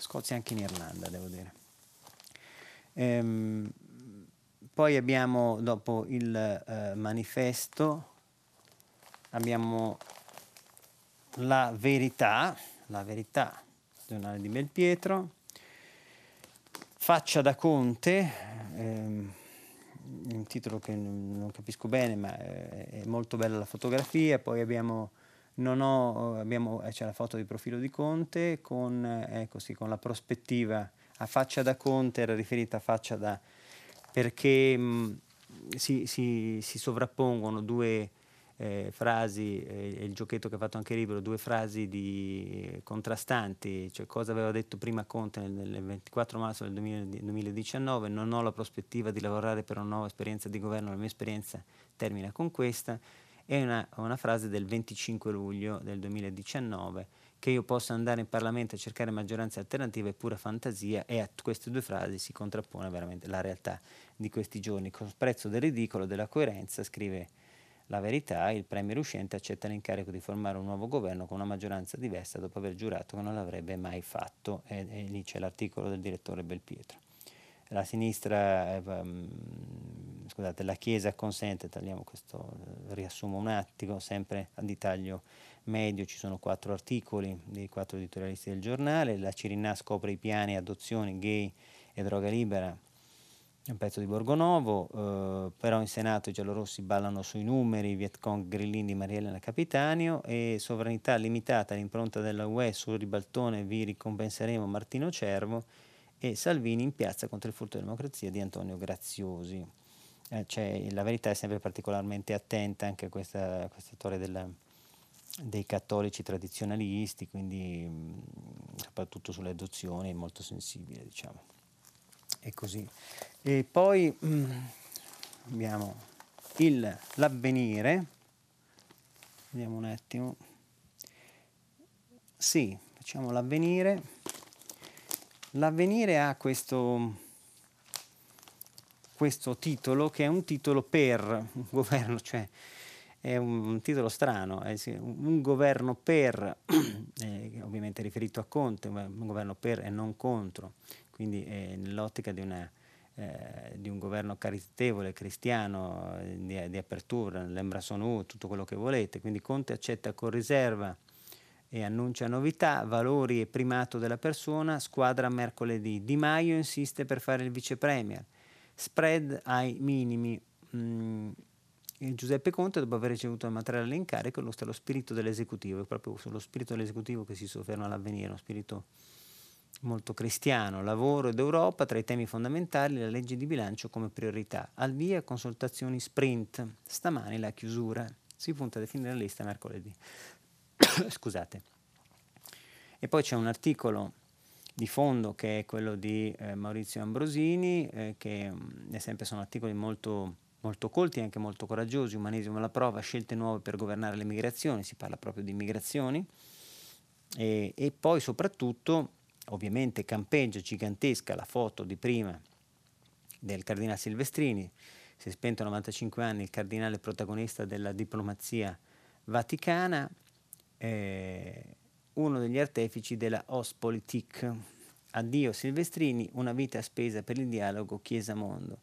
Scozia anche in Irlanda, devo dire. Ehm, poi abbiamo, dopo il eh, manifesto, abbiamo la verità, la verità, giornale di Belpietro, Faccia da Conte, ehm, un titolo che non capisco bene, ma è molto bella la fotografia, poi abbiamo ho, abbiamo, eh, c'è la foto di profilo di Conte con, eh, così, con la prospettiva a faccia da Conte, era riferita a faccia da... perché mh, si, si, si, sovrappongono due eh, frasi, eh, il giochetto che ha fatto anche Libero, due frasi di, eh, contrastanti, cioè cosa aveva detto prima Conte nel, nel 24 marzo del 2000, 2019, non ho la prospettiva di lavorare per una nuova esperienza di governo, la mia esperienza termina con questa, è una, una frase del 25 luglio del 2019 che io possa andare in Parlamento a cercare maggioranze alternative è pura fantasia e a queste due frasi si contrappone veramente la realtà di questi giorni. Con prezzo del ridicolo, della coerenza, scrive la verità, il premier uscente accetta l'incarico di formare un nuovo governo con una maggioranza diversa dopo aver giurato che non l'avrebbe mai fatto. E, e lì c'è l'articolo del direttore Belpietro. La sinistra, eh, mm, scusate, la Chiesa consente, tagliamo questo, riassumo un attimo, sempre di taglio medio ci sono quattro articoli dei quattro editorialisti del giornale, la Cirinà scopre i piani adozioni gay e droga libera, un pezzo di Borgonovo, eh, però in Senato i giallorossi ballano sui numeri, Vietcong Grillini di Marielena Capitanio e sovranità limitata all'impronta della UE sul ribaltone vi ricompenseremo Martino Cervo e Salvini in piazza contro il furto di democrazia di Antonio Graziosi. Eh, cioè, la verità è sempre particolarmente attenta anche a questa, questa storia della, dei cattolici tradizionalisti, quindi mh, soprattutto sulle adozioni è molto sensibile, diciamo. E così. E poi mh, abbiamo il, l'avvenire, vediamo un attimo. Sì, facciamo l'avvenire. L'avvenire ha questo, questo titolo che è un titolo per un governo, cioè è un, titolo strano, un governo per, eh, ovviamente riferito a Conte, un governo per e non contro, quindi è nell'ottica di, una, eh, di un governo caritatevole, cristiano, di, di apertura, l'Embrason U, tutto quello che volete, quindi Conte accetta con riserva e annuncia novità, valori e primato della persona, squadra mercoledì. Di Maio insiste per fare il vice premier, spread ai minimi. Mm, Giuseppe Conte, dopo aver ricevuto il materiale in carico, illustra lo spirito dell'esecutivo, è proprio sullo spirito dell'esecutivo che si sofferma all'avvenire, uno spirito molto cristiano, lavoro ed Europa, tra i temi fondamentali la legge di bilancio come priorità. Al via consultazioni sprint, stamani la chiusura, si punta a definire la lista mercoledì. Scusate. E poi c'è un articolo di fondo che è quello di eh, Maurizio Ambrosini, eh, che è sempre sono articoli molto molto colti e anche molto coraggiosi, umanesimo alla prova, scelte nuove per governare le migrazioni, si parla proprio di migrazioni, e, e poi soprattutto ovviamente campeggia gigantesca la foto di prima del cardinale Silvestrini, si è spento a 95 anni il cardinale protagonista della diplomazia vaticana, eh, uno degli artefici della Ostpolitik. Addio Silvestrini, una vita spesa per il dialogo Chiesa-Mondo.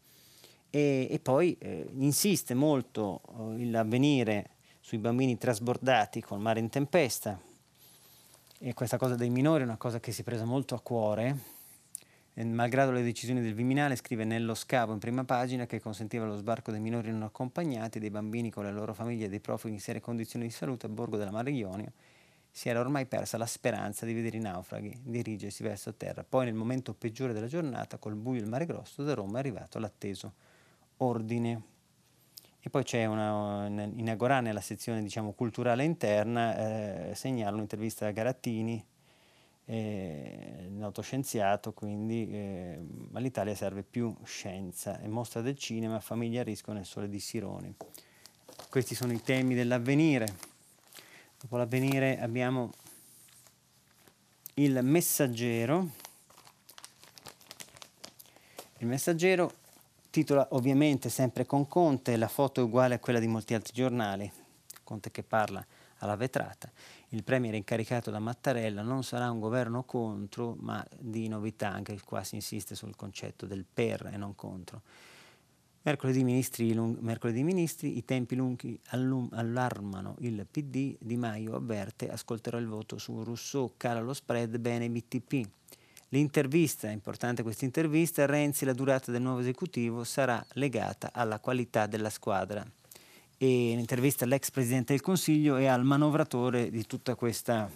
E, e poi eh, insiste molto eh, l'avvenire sui bambini trasbordati col mare in tempesta. E questa cosa dei minori è una cosa che si è presa molto a cuore malgrado le decisioni del Viminale scrive nello scavo in prima pagina che consentiva lo sbarco dei minori non accompagnati dei bambini con le loro famiglie e dei profughi in serie condizioni di salute a borgo della Mare Ionio si era ormai persa la speranza di vedere i naufraghi dirigersi verso terra. Poi, nel momento peggiore della giornata, col buio e il mare grosso, da Roma è arrivato l'atteso ordine. E poi c'è una, in Agorà, nella sezione diciamo, culturale interna, eh, segnala un'intervista a Garattini, eh, noto scienziato, quindi eh, all'Italia serve più scienza e mostra del cinema, famiglia a rischio nel sole di Sironi. Questi sono i temi dell'avvenire. Dopo l'avvenire abbiamo il messaggero. Il messaggero titola ovviamente sempre con Conte, la foto è uguale a quella di molti altri giornali, Conte che parla alla vetrata. Il premier incaricato da Mattarella non sarà un governo contro, ma di novità, anche qua si insiste sul concetto del per e non contro. Mercoledì ministri, lung- mercoledì ministri i tempi lunghi allum- allarmano il PD, Di Maio avverte, ascolterò il voto su Rousseau, cala lo spread, bene BTP. L'intervista, è importante questa intervista, Renzi, la durata del nuovo esecutivo sarà legata alla qualità della squadra. E l'intervista all'ex Presidente del Consiglio e al manovratore di tutta questa,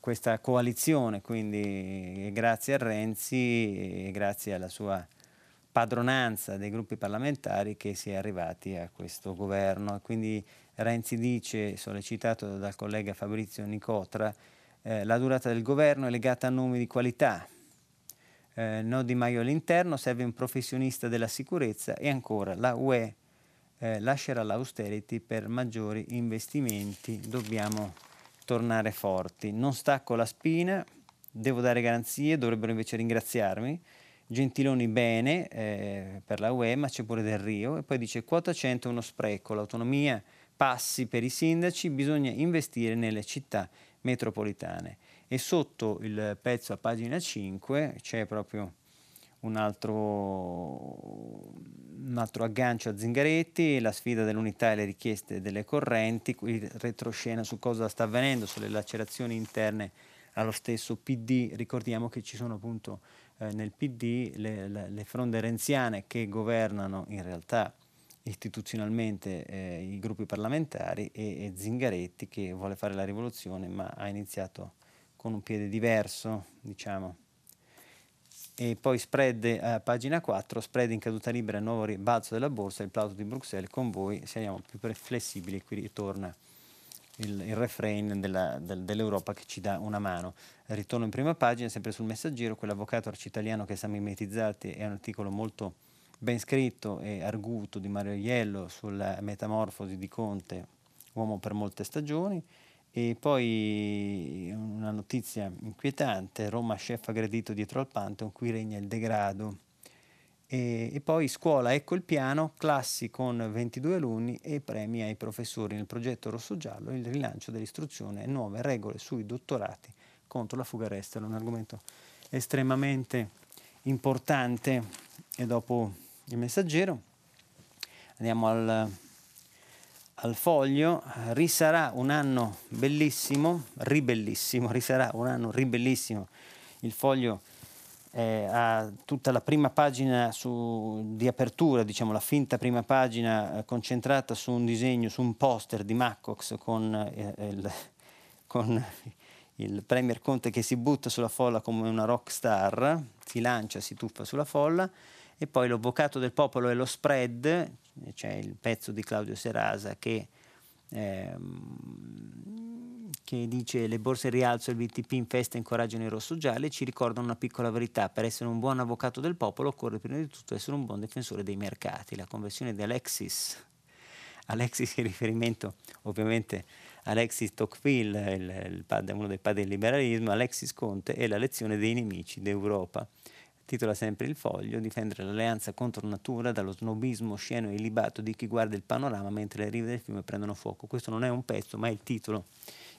questa coalizione, quindi grazie a Renzi e grazie alla sua padronanza dei gruppi parlamentari che si è arrivati a questo governo. Quindi Renzi dice, sollecitato dal collega Fabrizio Nicotra, eh, la durata del governo è legata a nomi di qualità. Eh, no Di Maio all'interno, serve un professionista della sicurezza e ancora la UE eh, lascerà l'austerity per maggiori investimenti. Dobbiamo tornare forti. Non stacco la spina, devo dare garanzie, dovrebbero invece ringraziarmi Gentiloni bene eh, per la UE, ma c'è pure Del Rio, e poi dice quota 100 è uno spreco, l'autonomia passi per i sindaci, bisogna investire nelle città metropolitane. E sotto il pezzo a pagina 5 c'è proprio un altro, un altro aggancio a Zingaretti, la sfida dell'unità e le richieste delle correnti, qui retroscena su cosa sta avvenendo, sulle lacerazioni interne allo stesso PD. Ricordiamo che ci sono appunto eh, nel PD le, le, le, fronde renziane che governano in realtà istituzionalmente eh, i gruppi parlamentari e, e Zingaretti che vuole fare la rivoluzione ma ha iniziato con un piede diverso, diciamo e poi spread a pagina 4, spread in caduta libera, nuovo ribalzo della borsa, il plauso di Bruxelles, con voi siamo più flessibili, qui ritorna il, il refrain della, del, dell'Europa che ci dà una mano. Ritorno in prima pagina, sempre sul messaggero, quell'avvocato arcitaliano che siamo mimetizzati, è un articolo molto ben scritto e arguto di Mario Iello sulla metamorfosi di Conte, uomo per molte stagioni, e poi una notizia inquietante, Roma chef aggredito dietro al Pantheon, qui regna il degrado. E, e, poi scuola, ecco il piano, classi con 22 alunni e premi ai professori nel progetto Rosso-Giallo, il rilancio dell'istruzione e nuove regole sui dottorati contro la fuga all'estero, un argomento estremamente importante. E dopo il messaggero andiamo al al foglio, risarà un anno bellissimo, ribellissimo, risarà un anno ribellissimo. Il foglio eh, ha tutta la prima pagina su, di apertura, diciamo la finta prima pagina eh, concentrata su un disegno, su un poster di Maccox con, eh, il, con il Premier Conte che si butta sulla folla come una rock star, si lancia, si tuffa sulla folla e poi l'avvocato del popolo e lo spread, c'è il pezzo di Claudio Serasa che, ehm, che dice le borse rialzo e il BTP in festa incoraggiano i rosso-gialli ci ricordano una piccola verità, per essere un buon avvocato del popolo occorre prima di tutto essere un buon difensore dei mercati, la conversione di Alexis, Alexis in riferimento ovviamente Alexis Tocqueville, il, il uno dei padri del liberalismo, Alexis Conte è la lezione dei nemici d'Europa titola sempre il foglio, difendere l'alleanza contro natura dallo snobismo sceno e libato di chi guarda il panorama mentre le rive del fiume prendono fuoco. Questo non è un pezzo, ma è il titolo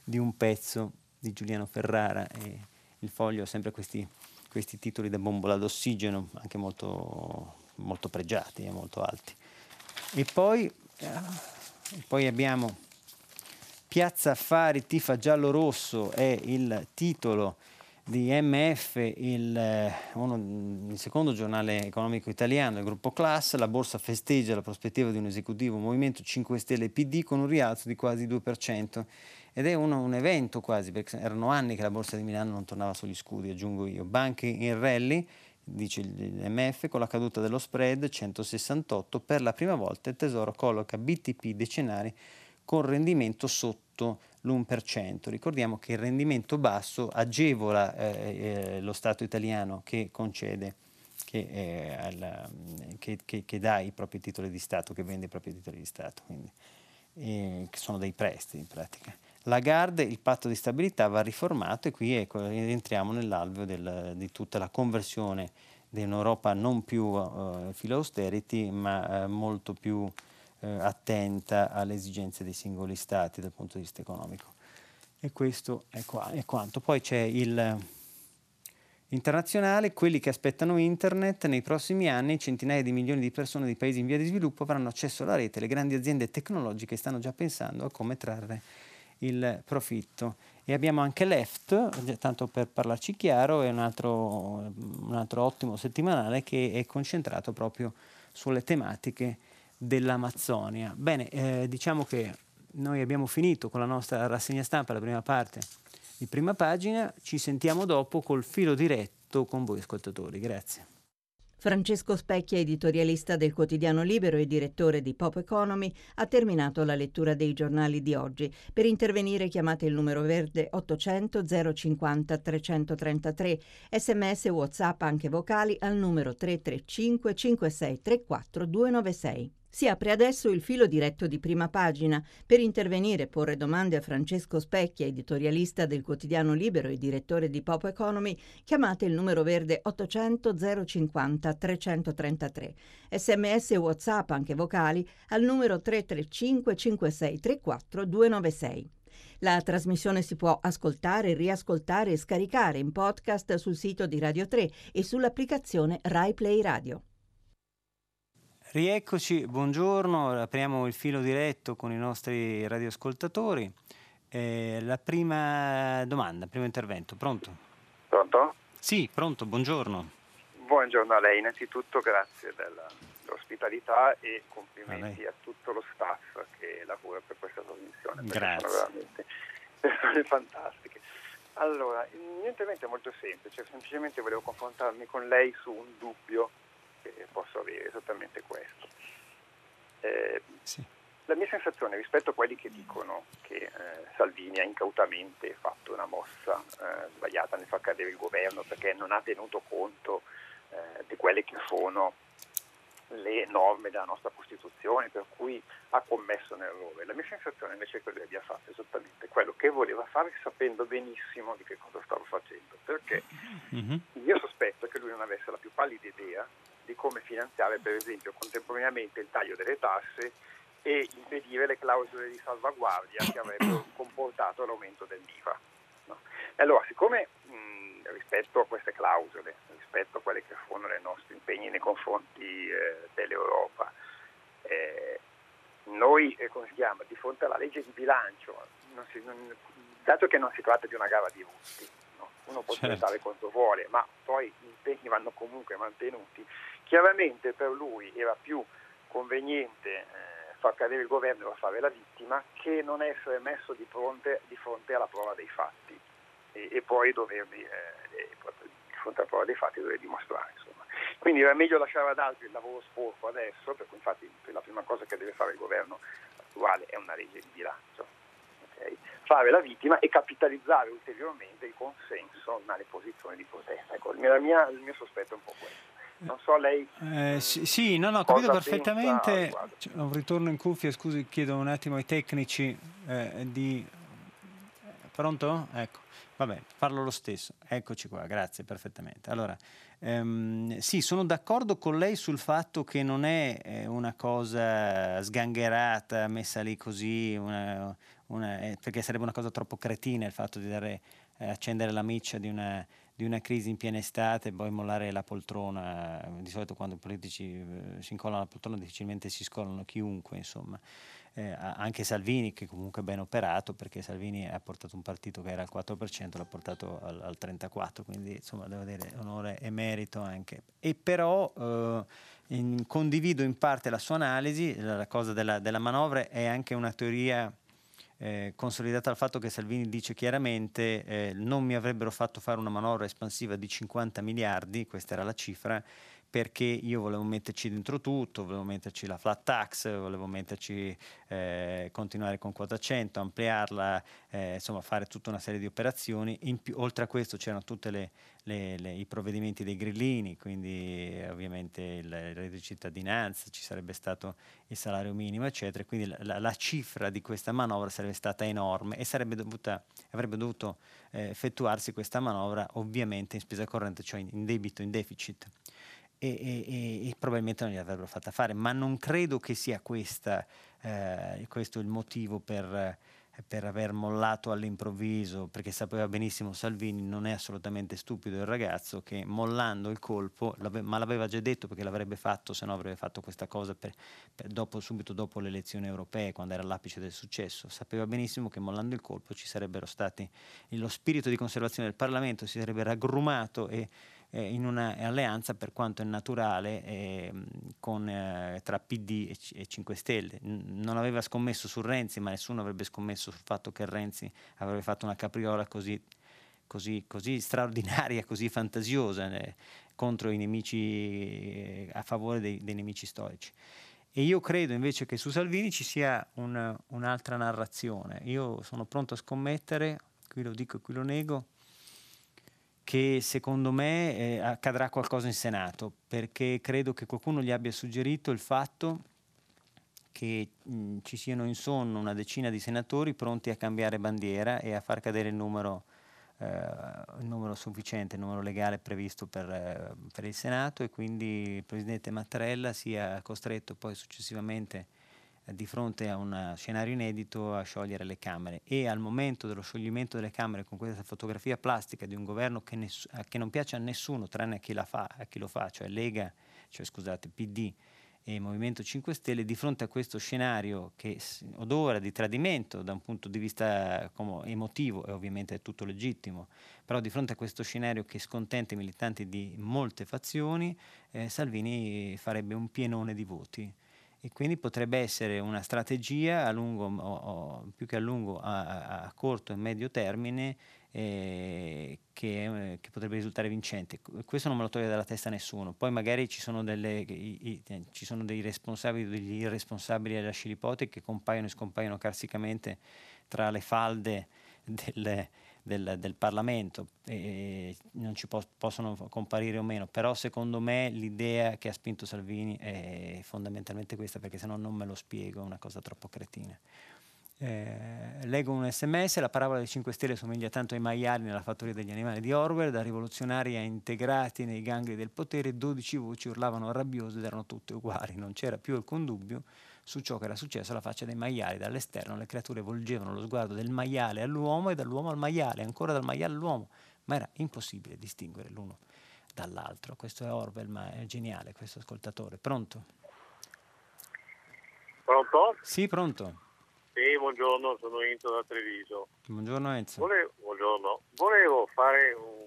di un pezzo di Giuliano Ferrara e il foglio ha sempre questi, questi titoli da bombola d'ossigeno, anche molto, molto pregiati e molto alti. E poi, eh, poi abbiamo Piazza Affari Tifa Giallo Rosso, è il titolo di MF, il, eh, uno, il, secondo giornale economico italiano, il gruppo Class, la borsa festeggia la prospettiva di un esecutivo Movimento 5 Stelle PD con un rialzo di quasi 2%. Ed è uno, un evento quasi, perché erano anni che la borsa di Milano non tornava sugli scudi, aggiungo io. Banche in rally, dice il MF, con la caduta dello spread 168, per la prima volta il Tesoro colloca BTP decennari con rendimento sotto l'1%. Ricordiamo che il rendimento basso agevola eh, eh, lo Stato italiano che concede, che, eh, alla, che, che, che, dà i propri titoli di Stato, che vende i propri titoli di Stato, quindi, che sono dei prestiti in pratica. Lagarde, il patto di stabilità va riformato e qui ecco, entriamo nell'alveo del, di tutta la conversione di un'Europa non più uh, filo austerity, ma uh, molto più eh, attenta alle esigenze dei singoli stati dal punto di vista economico. E questo è, qua, è quanto. Poi c'è il internazionale, quelli che aspettano internet, nei prossimi anni centinaia di milioni di persone di paesi in via di sviluppo avranno accesso alla rete, le grandi aziende tecnologiche stanno già pensando a come trarre il profitto. E abbiamo anche Left, tanto per parlarci chiaro, è un altro, un altro ottimo settimanale che è concentrato proprio sulle tematiche dell'Amazzonia. Bene, eh, diciamo che noi abbiamo finito con la nostra rassegna stampa, la prima parte di prima pagina, ci sentiamo dopo col filo diretto con voi ascoltatori. Grazie. Francesco Specchia, editorialista del quotidiano Libero e direttore di Pop Economy, ha terminato la lettura dei giornali di oggi. Per intervenire chiamate il numero verde 800 050 333, sms whatsapp anche vocali al numero 335 5634 296. Si apre adesso il filo diretto di prima pagina. Per intervenire e porre domande a Francesco Specchia, editorialista del quotidiano Libero e direttore di Pop Economy, chiamate il numero verde 800 050 333. Sms e WhatsApp, anche vocali, al numero 335 5634 296. La trasmissione si può ascoltare, riascoltare e scaricare in podcast sul sito di Radio 3 e sull'applicazione Rai Play Radio. Rieccoci, buongiorno, apriamo il filo diretto con i nostri radioascoltatori. Eh, la prima domanda, primo intervento, pronto? Pronto? Sì, pronto, buongiorno. Buongiorno a lei, innanzitutto grazie dell'ospitalità e complimenti a, a, tutto lo staff che lavora per questa trasmissione. Grazie. Sono veramente persone fantastiche. Allora, il mio intervento è molto semplice, semplicemente volevo confrontarmi con lei su un dubbio che posso avere esattamente questo. Eh, sì. La mia sensazione rispetto a quelli che dicono che eh, Salvini ha incautamente fatto una mossa eh, sbagliata nel far cadere il governo perché non ha tenuto conto eh, di quelle che sono le norme della nostra Costituzione, per cui ha commesso un errore. La mia sensazione invece è che lui abbia fatto esattamente quello che voleva fare sapendo benissimo di che cosa stava facendo, perché mm-hmm. mio sospetto che lui non avesse la più pallida idea di come finanziare per esempio contemporaneamente il taglio delle tasse e impedire le clausole di salvaguardia che avrebbero comportato l'aumento dell'IVA. No? allora, siccome mh, rispetto a queste clausole, rispetto a quelli che furono i nostri impegni nei confronti eh, dell'Europa, eh, noi, eh, come si chiama, di fronte alla legge di bilancio, non si, non, dato che non si tratta di una gara di gusti, no? uno può certo. quanto vuole, ma poi gli impegni vanno comunque mantenuti, Chiaramente per lui era più conveniente eh, far cadere il governo e fare la vittima che non essere messo di fronte, di fronte alla prova dei fatti e, e poi doverli, eh, di fronte alla prova dei fatti dover dimostrare. Insomma. Quindi era meglio lasciare ad altri il lavoro sporco adesso, per cui infatti la prima cosa che deve fare il governo attuale è una legge di bilancio. Okay? Fare la vittima e capitalizzare ulteriormente il consenso nelle posizioni di protesta. Ecco, il, mio, il mio sospetto è un po' questo. Non so lei. Eh, sì, sì, no, no, ho capito perfettamente. C'è un ritorno in cuffia, scusi, chiedo un attimo ai tecnici eh, di. Pronto? Ecco, vabbè, parlo lo stesso. Eccoci qua, grazie, perfettamente. Allora, ehm, sì, sono d'accordo con lei sul fatto che non è eh, una cosa sgangherata, messa lì così, una, una, eh, perché sarebbe una cosa troppo cretina il fatto di dare, eh, accendere la miccia di una di una crisi in piena estate e poi mollare la poltrona. Di solito quando i politici eh, si incollano la poltrona difficilmente si scollano chiunque, insomma. Eh, anche Salvini che comunque è ben operato perché Salvini ha portato un partito che era al 4%, l'ha portato al, al 34%, quindi insomma devo dire onore e merito anche. E però eh, in, condivido in parte la sua analisi, la cosa della, della manovra è anche una teoria eh, consolidata al fatto che Salvini dice chiaramente eh, non mi avrebbero fatto fare una manovra espansiva di 50 miliardi, questa era la cifra, perché io volevo metterci dentro tutto, volevo metterci la flat tax, volevo metterci, eh, continuare con quota 100, ampliarla, eh, insomma fare tutta una serie di operazioni. Più, oltre a questo c'erano tutti i provvedimenti dei grillini, quindi ovviamente il, il reddito di cittadinanza, ci sarebbe stato il salario minimo, eccetera. Quindi la, la, cifra di questa manovra sarebbe stata enorme e dovuta, avrebbe dovuto eh, effettuarsi questa manovra ovviamente in spesa corrente, cioè in, in debito, in deficit e, e, e, probabilmente non gliel'avrebbero fatta fare, ma non credo che sia questa, eh, questo il motivo per, per, aver mollato all'improvviso, perché sapeva benissimo Salvini, non è assolutamente stupido il ragazzo che mollando il colpo, ma l'aveva già detto perché l'avrebbe fatto, se no avrebbe fatto questa cosa per, per dopo, subito dopo le elezioni europee, quando era all'apice del successo, sapeva benissimo che mollando il colpo ci sarebbero stati, lo spirito di conservazione del Parlamento si sarebbe raggrumato e eh, in un'alleanza per quanto è naturale eh, con, eh, tra PD e, e 5 Stelle. N- non aveva scommesso su Renzi, ma nessuno avrebbe scommesso sul fatto che Renzi avrebbe fatto una capriola così, così, così straordinaria, così fantasiosa eh, contro i nemici, eh, a favore dei, dei, nemici storici. E io credo invece che su Salvini ci sia un, un'altra narrazione. Io sono pronto a scommettere, qui lo dico e qui lo nego, che secondo me eh, accadrà qualcosa in Senato, perché credo che qualcuno gli abbia suggerito il fatto che mh, ci siano in sonno una decina di senatori pronti a cambiare bandiera e a far cadere il numero, eh, il numero sufficiente, il numero legale previsto per, eh, per, il Senato e quindi il Presidente Mattarella sia costretto poi successivamente di fronte a un scenario inedito a sciogliere le Camere. E al momento dello scioglimento delle Camere con questa fotografia plastica di un governo che, ness- che non piace a nessuno tranne a chi, fa, a chi lo fa, cioè Lega, cioè scusate, PD e Movimento 5 Stelle di fronte a questo scenario che odora di tradimento da un punto di vista emotivo e ovviamente è tutto legittimo, però di fronte a questo scenario che scontenta i militanti di molte fazioni, eh, Salvini farebbe un pienone di voti e quindi potrebbe essere una strategia a lungo, o, o, più che a lungo, a, a corto e medio termine eh, che, eh, che, potrebbe risultare vincente. Questo non me lo toglie dalla testa nessuno. Poi magari ci sono, delle, i, i, eh, ci sono dei responsabili, degli irresponsabili alla scilipote che compaiono e scompaiono carsicamente tra le falde del, del, del Parlamento e non ci po- possono comparire o meno, però secondo me l'idea che ha spinto Salvini è fondamentalmente questa, perché se no non me lo spiego, è una cosa troppo cretina. Eh, leggo un sms, la parabola dei 5 Stelle somiglia tanto ai maiali nella fattoria degli animali di Orwell, da rivoluzionari a integrati nei gangli del potere, 12 voci urlavano rabbiose ed erano tutte uguali, non c'era più alcun dubbio su ciò che era successo alla faccia dei maiali, dall'esterno le creature volgevano lo sguardo del maiale all'uomo e dall'uomo al maiale, ancora dal maiale all'uomo, ma era impossibile distinguere l'uno dall'altro, questo è Orwell, ma è geniale questo ascoltatore, pronto? Pronto? Sì, pronto. Sì, buongiorno, sono Enzo da Treviso. Buongiorno Enzo. Volevo, buongiorno. Volevo fare un,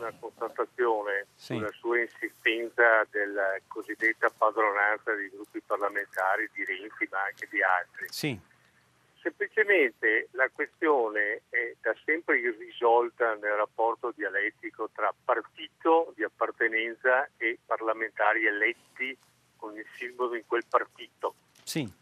una constatazione sì. sulla sua insistenza della cosiddetta padronanza dei gruppi parlamentari di Renzi ma anche di altri. Sì. Semplicemente la questione è da sempre irrisolta nel rapporto dialettico tra partito di appartenenza e parlamentari eletti con il simbolo in quel partito. Sì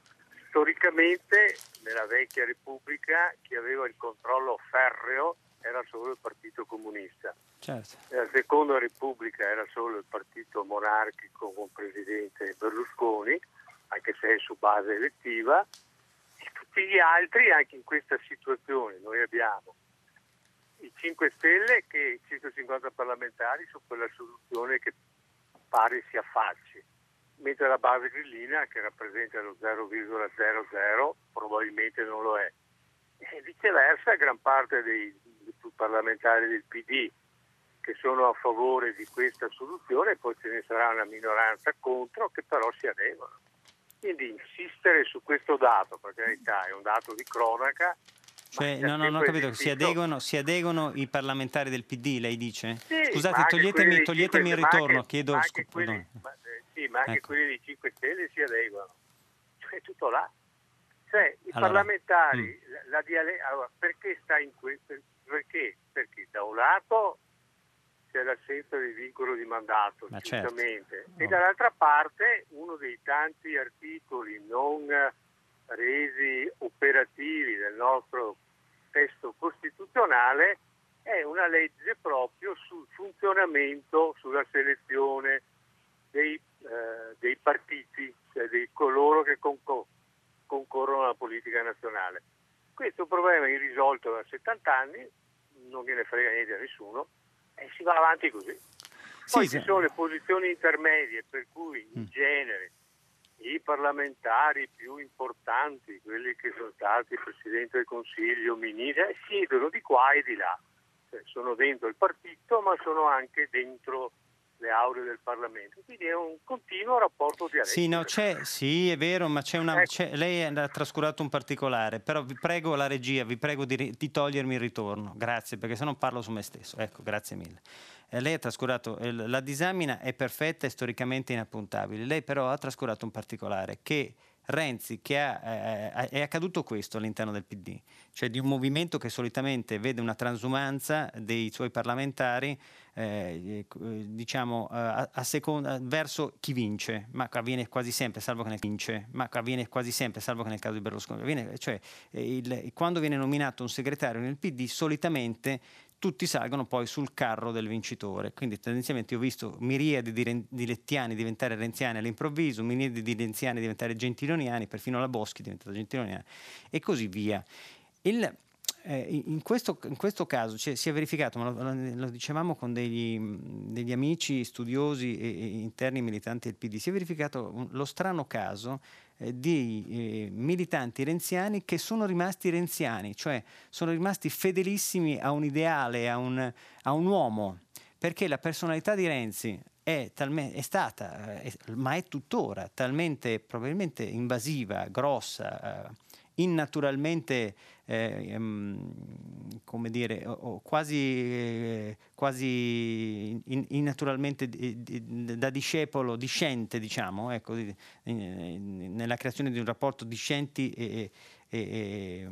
storicamente nella vecchia Repubblica chi aveva il controllo ferreo era solo il Partito Comunista. Certo. Nella Seconda Repubblica era solo il Partito Monarchico con Presidente Berlusconi, anche se è su base elettiva, e tutti gli altri, anche in questa situazione, noi abbiamo i 5 Stelle che 150 parlamentari su quella soluzione che pare si affacci mentre la base grillina che rappresenta lo 0,00 probabilmente non lo è. E viceversa gran parte dei, dei parlamentari del PD che sono a favore di questa soluzione, poi ce ne sarà una minoranza contro che però si adeguano. Quindi insistere su questo dato, per carità è un dato di cronaca, cioè, no, no, non ho capito, si adeguano, si adeguano, i parlamentari del PD, lei dice? Sì, Scusate, toglietemi, toglietemi il ritorno, anche, chiedo scusa. Quelli, ma, eh, sì, ma anche ecco. quelli dei 5 Stelle si adeguano. Cioè, tutto là. Cioè, i allora, parlamentari, mh. Mm. la, la allora, perché sta in questo? Perché? Perché da un lato c'è l'assenza di vincolo di mandato, ma giustamente, certo. e dall'altra parte uno dei tanti articoli non resi operativi del nostro testo costituzionale è una legge proprio sul funzionamento, sulla selezione dei, eh, dei partiti, cioè di coloro che concor- concorrono alla politica nazionale. Questo problema è irrisolto da 70 anni, non gliene frega niente a nessuno e si va avanti così. Poi sì, ci sono le posizioni intermedie per cui in mm. genere i parlamentari più importanti, quelli che sono stati Presidente del Consiglio, Ministri, siedono di qua e di là. Cioè, sono dentro il partito ma sono anche dentro le aule del Parlamento. Quindi è un continuo rapporto dialettico. Sì, no, c'è, sì, è vero, ma c'è una, ecco. c'è, lei ha trascurato un particolare, però vi prego la regia, vi prego di, di togliermi il ritorno, grazie, perché se no parlo su me stesso. Ecco, grazie mille. Eh, lei ha trascurato, eh, la disamina è perfetta e storicamente inappuntabile, lei però ha trascurato un particolare che Renzi, che ha, eh, è accaduto questo all'interno del PD, cioè di un movimento che solitamente vede una transumanza dei suoi parlamentari eh, eh diciamo, a, a seconda, verso chi vince, ma avviene quasi sempre, salvo che ne vince, ma avviene quasi sempre, salvo che nel caso di Berlusconi. Avviene, cioè, il, quando viene nominato un segretario nel PD, solitamente tutti salgono poi sul carro del vincitore. Quindi tendenzialmente ho visto miriadi di, di lettiani diventare renziani all'improvviso, miriadi di renziani diventare gentiloniani, perfino la Boschi è diventata gentiloniana e così via. Il, eh, in, questo, in, questo, caso cioè, si è verificato, ma lo, lo dicevamo con degli, degli, amici studiosi e, e, interni militanti del PD, si è verificato lo strano caso eh, di eh, militanti renziani che sono rimasti renziani, cioè sono rimasti fedelissimi a un ideale, a un, a un uomo, perché la personalità di Renzi è, talme- è stata, eh, ma è tuttora, talmente probabilmente invasiva, grossa, eh, innaturalmente eh, um, come dire, o, o quasi, quasi in, innaturalmente di, di, da discepolo discente, diciamo, ecco, in, nella creazione di un rapporto discenti e, e, e,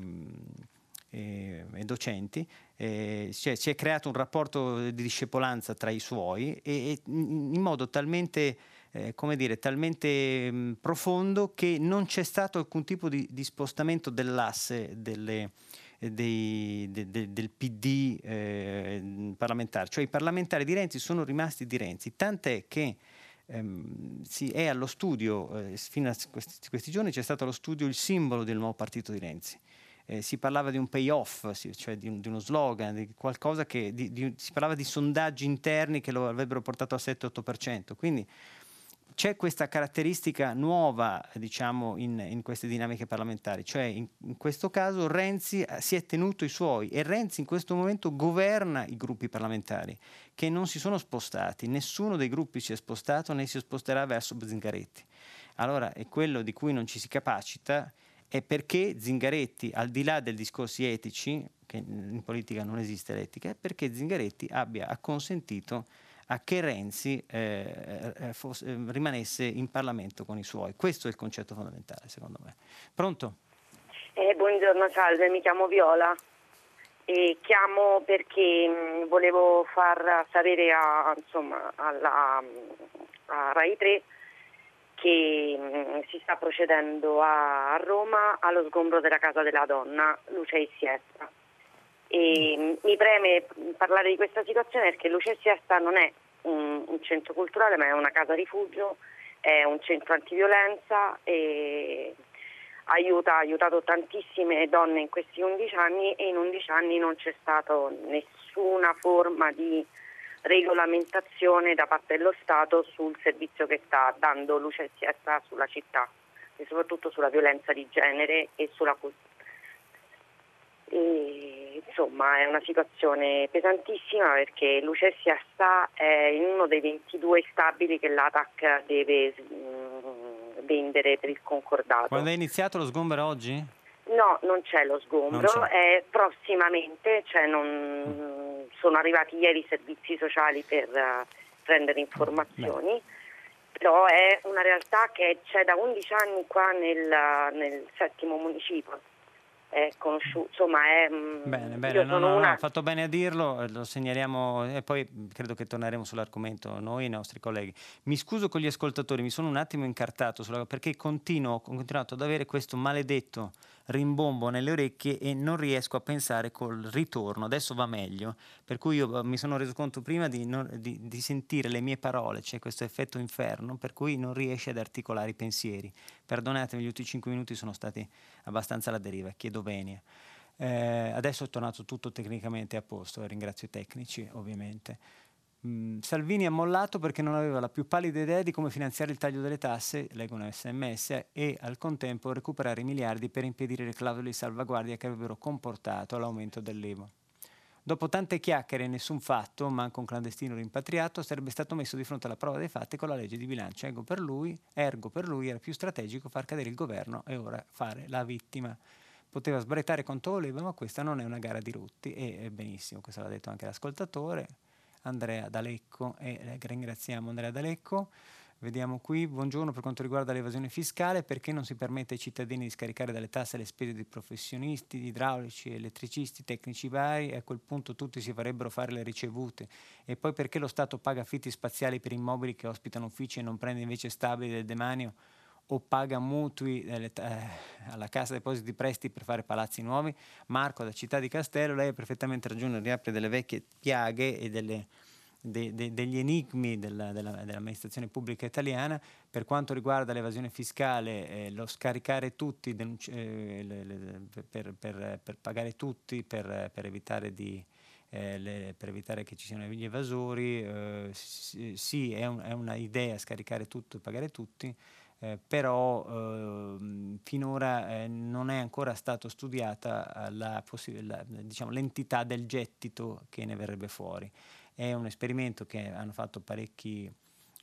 e, e docenti, eh, cioè, si è creato un rapporto di discepolanza tra i suoi e, in modo talmente eh, come dire, talmente mh, profondo che non c'è stato alcun tipo di, di spostamento dell'asse delle, eh, dei, de, de, del PD eh, parlamentare, cioè i parlamentari di Renzi sono rimasti di Renzi, tant'è che ehm, si è allo studio, eh, fino a questi, questi, giorni c'è stato allo studio il simbolo del nuovo partito di Renzi. Eh, si parlava di un payoff, cioè di, un, di, uno slogan, di qualcosa che di, si parlava di sondaggi interni che lo avrebbero portato al 7-8%. Quindi c'è questa caratteristica nuova, diciamo, in, in, queste dinamiche parlamentari, cioè in, in, questo caso Renzi eh, si è tenuto i suoi e Renzi in questo momento governa i gruppi parlamentari che non si sono spostati, nessuno dei gruppi si è spostato né si sposterà verso Zingaretti. Allora è quello di cui non ci si capacita è perché Zingaretti, al di là dei discorsi etici, che in politica non esiste l'etica, è perché Zingaretti abbia acconsentito a che Renzi eh, eh fosse, eh, rimanesse in Parlamento con i suoi. Questo è il concetto fondamentale, secondo me. Pronto? Eh, buongiorno, salve, mi chiamo Viola e chiamo perché mm, volevo far sapere a, insomma, alla, a Rai 3 che mm, si sta procedendo a, Roma allo sgombro della casa della donna Luce e Siesta. E mi preme parlare di questa situazione perché Luce Siesta non è un, un, centro culturale ma è una casa rifugio, è un centro antiviolenza e aiuta, ha aiutato tantissime donne in questi 11 anni e in 11 anni non c'è stata nessuna forma di regolamentazione da parte dello Stato sul servizio che sta dando luce siesta sulla città e soprattutto sulla violenza di genere e sulla cultura insomma è una situazione pesantissima perché Lucessia sta in uno dei 22 stabili che l'ATAC deve mh, mm, vendere per il concordato. Quando è iniziato lo sgombero oggi? No, non c'è lo sgombro, c'è. è prossimamente, cioè non, sono arrivati ieri i servizi sociali per uh, prendere informazioni. Beh però è una realtà che c'è da 11 anni qua nel, nel settimo municipio conosciuto, insomma è... Mm, bene, bene, no, no, una... no, fatto bene a dirlo, eh, lo segnaliamo e poi credo che torneremo sull'argomento noi e i nostri colleghi. Mi scuso con gli ascoltatori, mi sono un attimo incartato sulla, perché continuo, ho continuato ad avere questo maledetto rimbombo nelle orecchie e non riesco a pensare col ritorno. Adesso va meglio, per cui io eh, mi sono reso conto prima di, non, di, di sentire le mie parole, c'è questo effetto inferno, per cui non riesce ad articolare i pensieri. Perdonatemi, gli ultimi cinque minuti sono stati abbastanza alla deriva, chiedo venia. Eh, adesso è tornato tutto tecnicamente a posto, ringrazio i tecnici ovviamente. Salvini ha mollato perché non aveva la più pallida idea di come finanziare il taglio delle tasse, leggo una sms, e al contempo recuperare i miliardi per impedire le clausole di salvaguardia che avrebbero comportato l'aumento dell'EVO. Dopo tante chiacchiere e nessun fatto, manco un clandestino rimpatriato, sarebbe stato messo di fronte alla prova dei fatti con la legge di bilancio. Ergo per lui, ergo per lui era più strategico far cadere il governo e ora fare la vittima. Poteva sbrettare quanto voleva, ma questa non è una gara di rutti e benissimo, questo l'ha detto anche l'ascoltatore Andrea D'Alecco e ringraziamo Andrea D'Alecco. Vediamo qui, buongiorno, per quanto riguarda l'evasione fiscale, perché non si permette ai cittadini di scaricare dalle tasse le spese di professionisti, idraulici, elettricisti, tecnici vari e a quel punto tutti si farebbero fare le ricevute? E poi perché lo Stato paga affitti spaziali per immobili che ospitano uffici e non prende invece stabili del demanio o paga mutui eh, alla Cassa Depositi Presti per fare palazzi nuovi. Marco da Città di Castello, lei ha perfettamente ragione, riapre delle vecchie piaghe e delle, de, de, degli enigmi della, della, dell'amministrazione pubblica italiana. Per quanto riguarda l'evasione fiscale, eh, lo scaricare tutti denunci- eh, le, le, per, per, per, pagare tutti, per, per evitare di eh, le, per evitare che ci siano gli evasori. Eh, sì, è, un, è una idea scaricare tutto e pagare tutti, eh, però ehm, finora eh, non è ancora stata studiata la possi- la, diciamo, l'entità del gettito che ne verrebbe fuori. È un esperimento che hanno fatto parecchi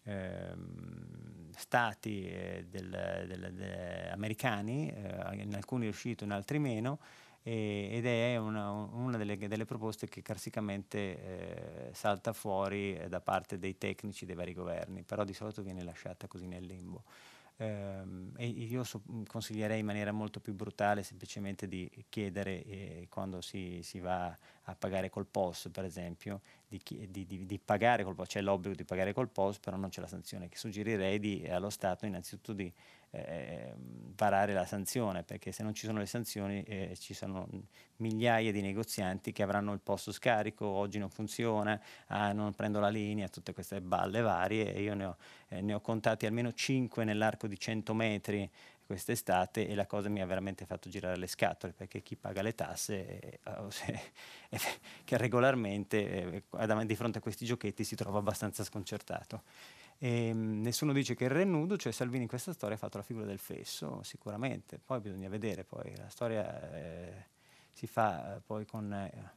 ehm, stati eh, del, del, del, americani, eh, in alcuni è riuscito, in altri meno, e, ed è una, una delle, delle, proposte che carsicamente eh, salta fuori eh, da parte dei tecnici dei vari governi, però di solito viene lasciata così nel limbo. Eh, e io so, consiglierei in maniera molto più brutale semplicemente di chiedere eh, quando si, si, va a pagare col POS per esempio di, di, di, di, pagare col POS, c'è l'obbligo di pagare col POS però non c'è la sanzione che suggerirei allo Stato innanzitutto di eh, varare la sanzione, perché se non ci sono le sanzioni eh, ci sono migliaia di negozianti che avranno il posto scarico, oggi non funziona, ah, non prendo la linea, tutte queste balle varie io ne ho, eh, ne ho contati almeno 5 nell'arco di 100 metri quest'estate e la cosa mi ha veramente fatto girare le scatole perché chi paga le tasse eh, eh, che regolarmente eh, di fronte a questi giochetti si trova abbastanza sconcertato. E, ehm, nessuno dice che il re nudo, cioè Salvini in questa storia ha fatto la figura del fesso, sicuramente, poi bisogna vedere, poi la storia eh, si fa eh, poi con, eh,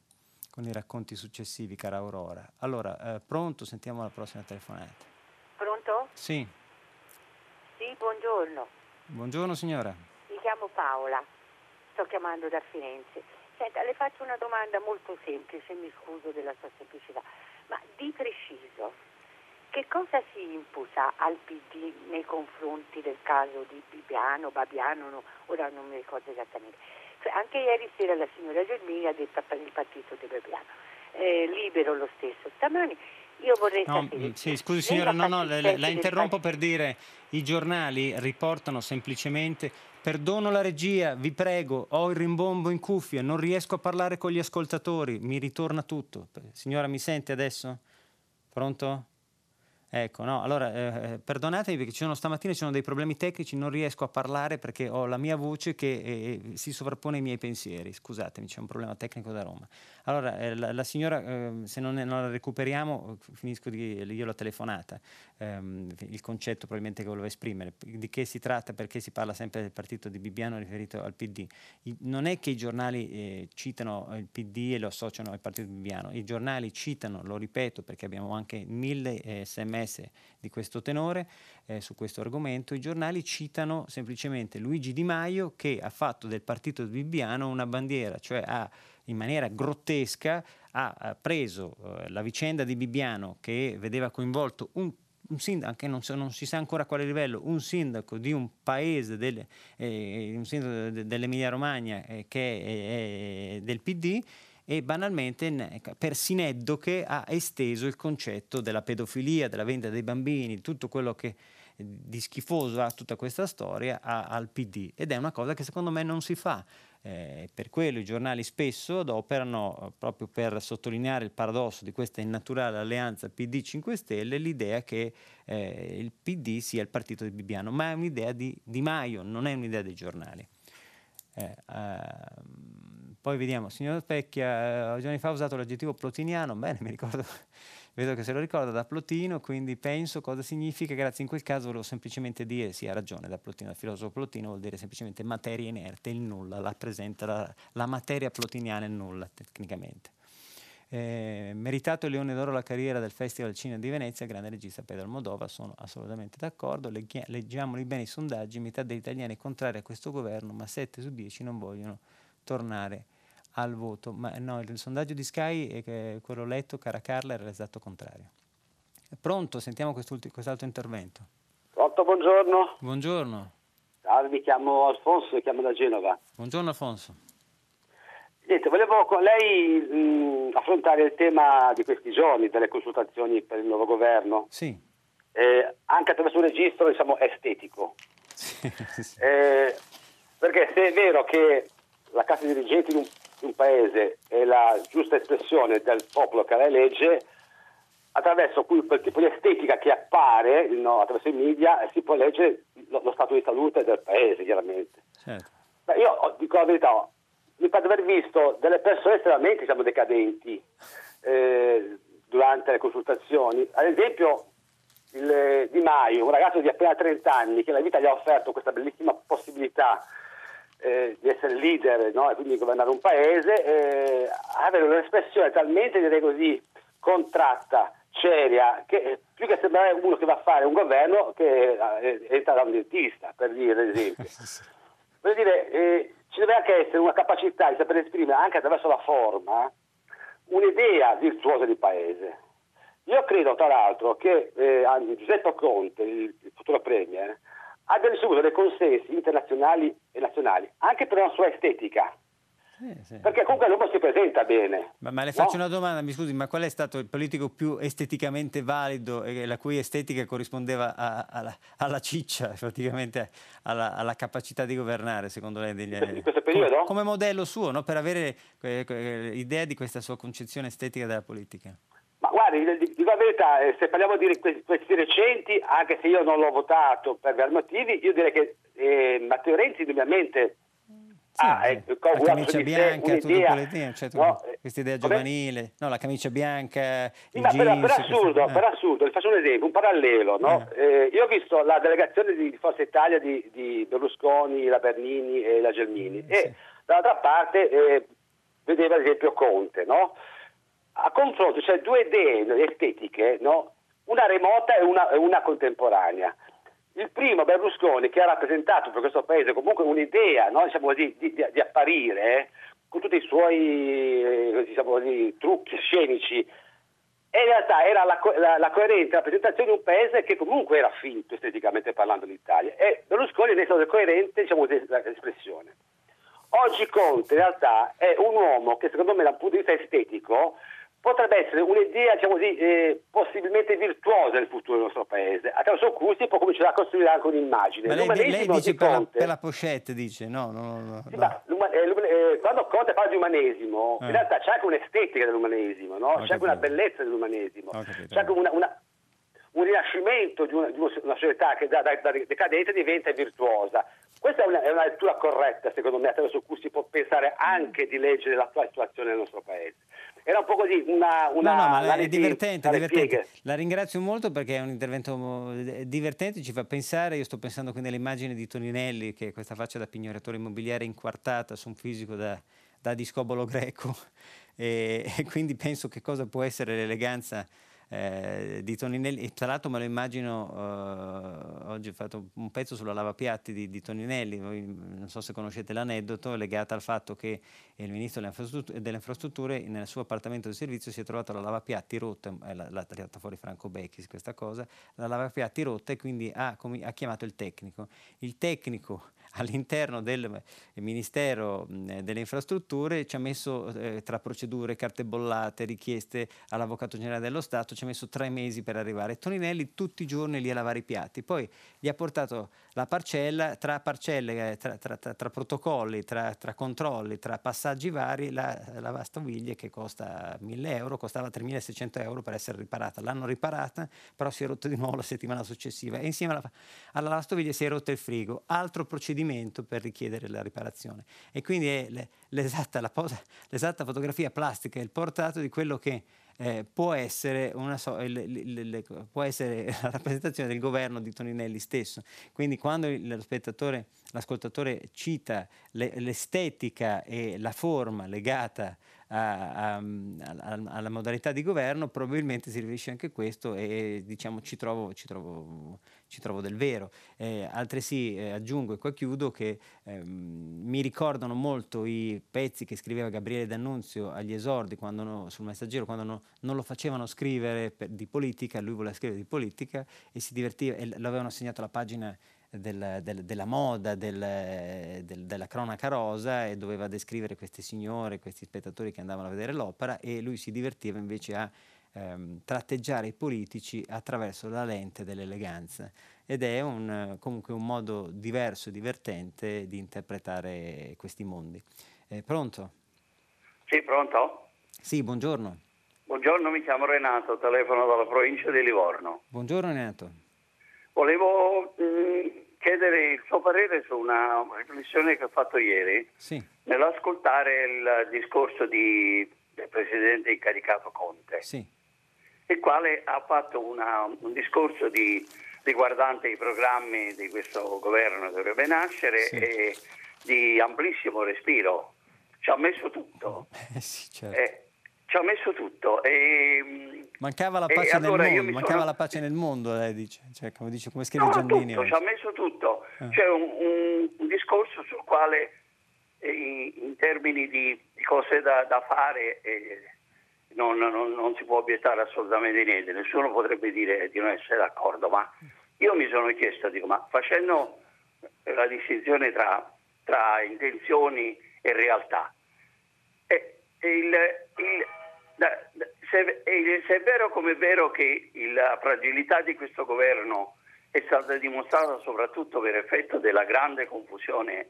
con, i racconti successivi, cara Aurora. Allora, eh, pronto? Sentiamo la prossima telefonata. Pronto? Sì. Sì, buongiorno. Buongiorno signora. Mi chiamo Paola, sto chiamando da Firenze. Senta, le faccio una domanda molto semplice, mi scuso della sua semplicità, ma di preciso, che cosa si imputa al PD nei confronti del caso di Bibiano, Babiano, no, ora non mi ricordo esattamente. Cioè, anche ieri sera la signora Gelmini ha detto per il partito di Babiano. Eh, libero lo stesso stamani. Io vorrei no, sapere. Sì, scusi signora, no, no, la, la interrompo per dire i giornali riportano semplicemente perdono la regia, vi prego, ho il rimbombo in cuffia, non riesco a parlare con gli ascoltatori, mi ritorna tutto. Signora, mi sente adesso? Pronto? Ecco, no, allora eh, eh, perdonatemi perché ci sono stamattina ci sono dei problemi tecnici, non riesco a parlare perché ho la mia voce che eh, eh si sovrappone ai miei pensieri. Scusatemi, c'è un problema tecnico da Roma. Allora, eh, la, la, signora, eh, se non, non, la recuperiamo, finisco di, io la telefonata. Ehm, il concetto probabilmente che volevo esprimere, di che si tratta, perché si parla sempre del partito di Bibbiano riferito al PD. I, non è che i giornali eh, citano il PD e lo associano al partito di Bibbiano, i giornali citano, lo ripeto perché abbiamo anche mille eh, sms di questo tenore eh, su questo argomento, i giornali citano semplicemente Luigi Di Maio che ha fatto del partito di Bibbiano una bandiera, cioè ha in maniera grottesca ha preso eh, la vicenda di Bibbiano che vedeva coinvolto un un sindaco, anche non, non, si sa ancora a quale livello, un sindaco di un paese, del, eh, un sindaco de, dell'Emilia Romagna eh, che è, è, del PD e banalmente per sineddoche ha esteso il concetto della pedofilia, della vendita dei bambini, tutto quello che di schifoso ha tutta questa storia al PD ed è una cosa che secondo me non si fa. Eh, per quello i giornali spesso adoperano, eh, proprio per sottolineare il paradosso di questa innaturale alleanza PD-5 Stelle, l'idea che eh, il PD sia il partito di Bibbiano, ma è un'idea di Di Maio, non è un'idea dei giornali. Eh, ehm, poi vediamo, signor Specchia, eh, giorni fa ha usato l'aggettivo plotiniano, bene, mi ricordo vedo che se lo ricorda da Plotino, quindi penso cosa significa, grazie in quel caso volevo semplicemente dire, sì ha ragione da Plotino, il filosofo Plotino vuol dire semplicemente materia inerte, il nulla, rappresenta la, la materia plotiniana il nulla tecnicamente. Eh, meritato il Leone d'Oro la carriera del Festival Cinema di Venezia, grande regista Pedro Almodova, sono assolutamente d'accordo. Leggi- leggiamoli bene i sondaggi, metà degli italiani è contraria a questo governo, ma 7 su 10 non vogliono tornare al voto, ma no, il sondaggio di Sky, è quello letto, cara Carla, era l'esatto contrario. Pronto, sentiamo quest'altro intervento. Pronto, buongiorno. Buongiorno. Ciao, mi chiamo Alfonso, mi chiamo da Genova. Buongiorno Alfonso. Niente, volevo con lei mh, affrontare il tema di questi giorni, delle consultazioni per il nuovo governo. Sì. Eh, anche attraverso un registro, diciamo, estetico. Sì. eh, perché se è vero che la classe dirigente di un, un, paese è la giusta espressione del popolo che la elegge, attraverso quel, quel tipo di estetica che appare no, attraverso i media si può leggere lo, lo, stato di salute del paese, chiaramente. Certo. Beh, io dico la verità, mi pare di aver visto delle persone estremamente diciamo, decadenti eh, durante le consultazioni. Ad esempio, il, eh, Di Maio, un ragazzo di appena 30 anni che la vita gli ha offerto questa bellissima possibilità eh, di essere leader no? e quindi governare un paese, eh, avere un'espressione talmente, direi così, contratta, seria, che più che sembrare uno che va a fare un governo che eh, entra da un dentista, per dire ad esempio. Voglio dire, eh, ci deve anche essere una capacità di saper esprimere anche attraverso la forma un'idea virtuosa di paese. Io credo tra l'altro che eh, Giuseppe Conte, il, il futuro Premier, abbia ricevuto dei consensi internazionali e nazionali anche per una sua estetica. Sì, sì. Perché comunque l'uomo si presenta bene. Ma, ma le faccio no? una domanda, mi scusi, ma qual è stato il politico più esteticamente valido e la cui estetica corrispondeva a, a, alla, alla, ciccia, praticamente alla, alla, capacità di governare, secondo lei? Degli, in questo periodo? Come, come modello suo, no? per avere eh, eh, idea di questa sua concezione estetica della politica? Ma guardi, dico la verità, eh, se parliamo di questi recenti, anche se io non l'ho votato per vari motivi, io direi che eh, Matteo Renzi indubbiamente sì, ah, eh, la camicia bianca, tutto quell'idea, cioè, no, questa idea giovanile, no, la camicia bianca, il ma jeans, per, assurdo, eh. per assurdo, vi faccio un esempio, un parallelo, no? eh. Eh, io ho visto la delegazione di Forza Italia di, di Berlusconi, la Bernini e la Gelmini e sì. dall'altra parte eh, vedeva ad esempio Conte, no? A confronto c'è cioè due idee estetiche, no? una remota e una, una contemporanea. Il primo, Berlusconi, che ha rappresentato per questo paese comunque un'idea no? diciamo così, di, di, di, apparire eh, con tutti i suoi eh, diciamo così, trucchi scenici, e in realtà era la, la, la, coerente rappresentazione di un paese che comunque era finto esteticamente parlando l'Italia. E Berlusconi è stato coerente diciamo l'espressione. Oggi Conte in realtà è un uomo che secondo me dal punto di vista estetico potrebbe essere un'idea diciamo così, eh, possibilmente virtuosa del futuro del nostro paese, attraverso cui si può cominciare a costruire anche un'immagine. Ma lei, lei dice per la, per la, pochette, dice, no, no, no, sì, ma, eh, eh, quando Conte parla di umanesimo, in eh. realtà c'è anche un'estetica dell'umanesimo, no? c'è anche una bellezza dell'umanesimo, c'è anche una, una, un rinascimento di una, di una società che da, da, da, decadente diventa virtuosa. Questa è una, è una, lettura corretta, secondo me, attraverso cui si può pensare anche di leggere l'attuale situazione del nostro paese. Era un po' così, una... una no, no, ma è divertente, divertente. La ringrazio molto perché è un intervento eh, divertente, ci fa pensare, io sto pensando qui nell'immagine di Toninelli, che è questa faccia da pignoratore immobiliare inquartata su un fisico da, da discobolo greco, e, e quindi penso che cosa può essere l'eleganza eh, di Toninelli tra l'altro me lo immagino uh, oggi ho fatto un pezzo sulla lavapiatti di, di, Toninelli voi non so se conoscete l'aneddoto legato al fatto che il ministro delle infrastrutture, delle infrastrutture nel suo appartamento di servizio si è trovato la lavapiatti rotta eh, l'ha tirata fuori Franco Becchis questa cosa la lavapiatti rotta e quindi ha, ha chiamato il tecnico. Il tecnico all'interno del Ministero delle Infrastrutture ci ha messo eh, tra procedure, carte bollate, richieste all'Avvocato Generale dello Stato, ci ha messo tre mesi per arrivare. Toninelli tutti i giorni lì a lavare i piatti, poi gli ha portato la parcella, tra parcelle, eh, tra, tra, tra, tra protocolli, tra, controlli, tra passaggi vari, la lavastoviglie che costa 1000 euro, costava 3600 euro per essere riparata. L'hanno riparata, però si è rotta di nuovo la settimana successiva e insieme alla, alla lavastoviglie si è rotto il frigo. Altro procedimento per richiedere la riparazione. E quindi è l'esatta, posa, l'esatta fotografia plastica, il portato di quello che eh, può, essere so, le, le, le, può, essere la rappresentazione del governo di Toninelli stesso. Quindi quando l'ascoltatore cita l'estetica e la forma legata a, a, alla modalità di governo, probabilmente si riferisce anche a questo e diciamo ci trovo, ci trovo, ci trovo del vero. Eh, altresì eh, aggiungo e qua chiudo che eh, mi ricordano molto i pezzi che scriveva Gabriele D'Annunzio agli esordi quando no, sul messaggero, quando no, non lo facevano scrivere per, di politica, lui voleva scrivere di politica e si divertiva e l'avevano assegnato alla pagina del, del, della moda, del, della cronaca rosa e doveva descrivere queste signore, questi spettatori che andavano a vedere l'opera e lui si divertiva invece a ehm, tratteggiare i politici attraverso la lente dell'eleganza. ed è un, comunque un modo diverso e divertente di interpretare questi mondi. Eh, pronto? Sì, pronto? Sì, buongiorno. Buongiorno, mi chiamo Renato, telefono dalla provincia di Livorno. Buongiorno Renato. Volevo mh, mm, chiedere il suo parere su una riflessione che ho fatto ieri sì. nell'ascoltare il discorso di, del Presidente incaricato Conte, sì. il quale ha fatto una, un discorso di, riguardante i programmi di questo governo che dovrebbe nascere Sì. e di amplissimo respiro. Ci ha messo tutto. Eh sì, certo. Eh, ci ha messo tutto. E, mh, Mancava la pace allora nel mondo, mancava sono- la pace nel mondo, lei dice, cioè, come dice, come scrive No, Giannini. tutto, ci ha messo tutto. Eh. C'è un, un- un discorso sul quale eh, in, in termini di, di cose da, da fare eh, non, non- non si può obiettare assolutamente niente, nessuno potrebbe dire di non essere d'accordo, ma io mi sono chiesto, dico, ma facendo la distinzione tra, tra intenzioni e realtà, eh, il- il- se, se è vero come è vero che la fragilità di questo governo è stata dimostrata soprattutto per effetto della grande confusione,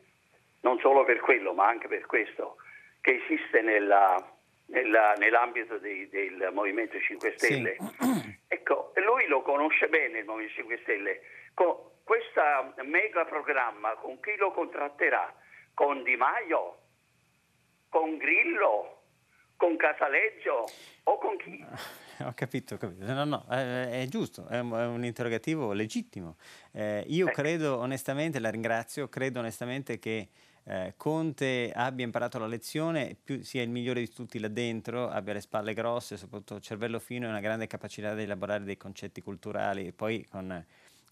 non solo per quello ma anche per questo, che esiste nella- nella- nell'ambito dei- del Movimento 5 Stelle. Ecco, lui lo conosce bene il Movimento 5 Stelle. Con questo mega programma, con chi lo contratterà? Con Di Maio? Con Grillo? Con Casaleggio? O con chi? Ho capito, ho capito. No, no, eh, è giusto, è un, è un interrogativo legittimo. Eh, io Ecco. credo onestamente, la ringrazio, credo onestamente che eh, Conte abbia imparato la lezione, più, sia il migliore di tutti là dentro, abbia le spalle grosse, soprattutto cervello fino e una grande capacità di elaborare dei concetti culturali e poi con,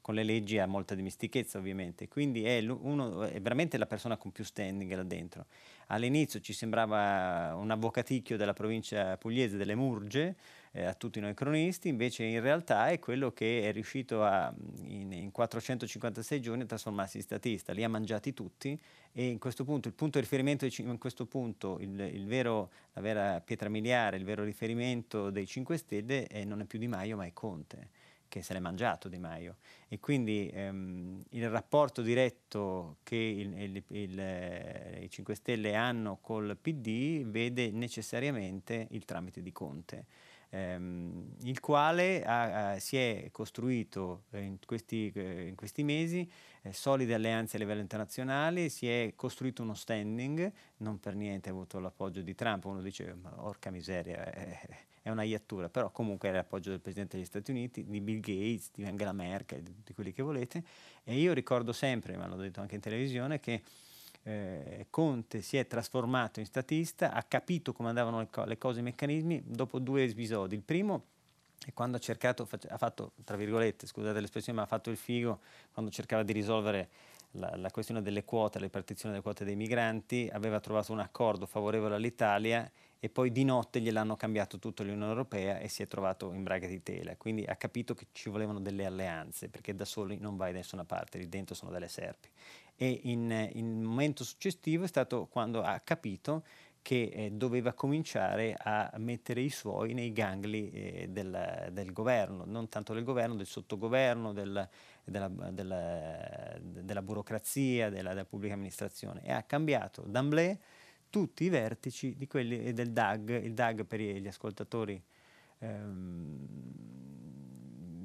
con le leggi ha molta dimestichezza ovviamente. Quindi è, uno, è veramente la persona con più standing là dentro. All'inizio ci sembrava un avvocaticchio della provincia pugliese delle Murge, eh, a tutti noi cronisti, invece in realtà è quello che è riuscito a, in, in 456 giorni a trasformarsi in statista, li ha mangiati tutti e in questo punto il punto di riferimento, in questo punto il, il vero, la vera pietra miliare, il vero riferimento dei 5 Stelle è, non è più Di Maio ma è Conte che se l'è mangiato Di Maio. E quindi ehm, il rapporto diretto che il- il- il, eh, i 5 Stelle hanno col PD vede necessariamente il tramite di Conte ehm, il quale ha- ha- si è costruito eh, in questi, eh, in questi mesi eh, solide alleanze a livello internazionale, si è costruito uno standing, non per niente ha avuto l'appoggio di Trump, uno dice ma orca miseria, è, è una iattura, però comunque è l'appoggio del Presidente degli Stati Uniti, di Bill Gates, di Angela Merkel, di tutti quelli che volete, e io ricordo sempre, ma l'ho detto anche in televisione, che eh, Conte si è trasformato in statista, ha capito come andavano le, co- le cose, i meccanismi, dopo due episodi. Il primo è quando ha cercato, ha fatto, tra virgolette, scusate l'espressione, ma ha fatto il figo quando cercava di risolvere la, la questione delle quote, la ripartizione delle quote dei migranti, aveva trovato un accordo favorevole all'Italia e poi di notte gliel'hanno cambiato tutta l'Unione Europea e si è trovato in braga di tela. Quindi ha capito che ci volevano delle alleanze, perché da soli non vai da nessuna parte, lì dentro sono delle serpi. E in, un momento successivo è stato quando ha capito che eh, doveva cominciare a mettere i suoi nei gangli eh, del, del governo, non tanto del governo, del sottogoverno, del- della, della- della burocrazia, della, della pubblica amministrazione e ha cambiato d'amblè tutti i vertici quelli del DAG, il DAG per gli ascoltatori ehm,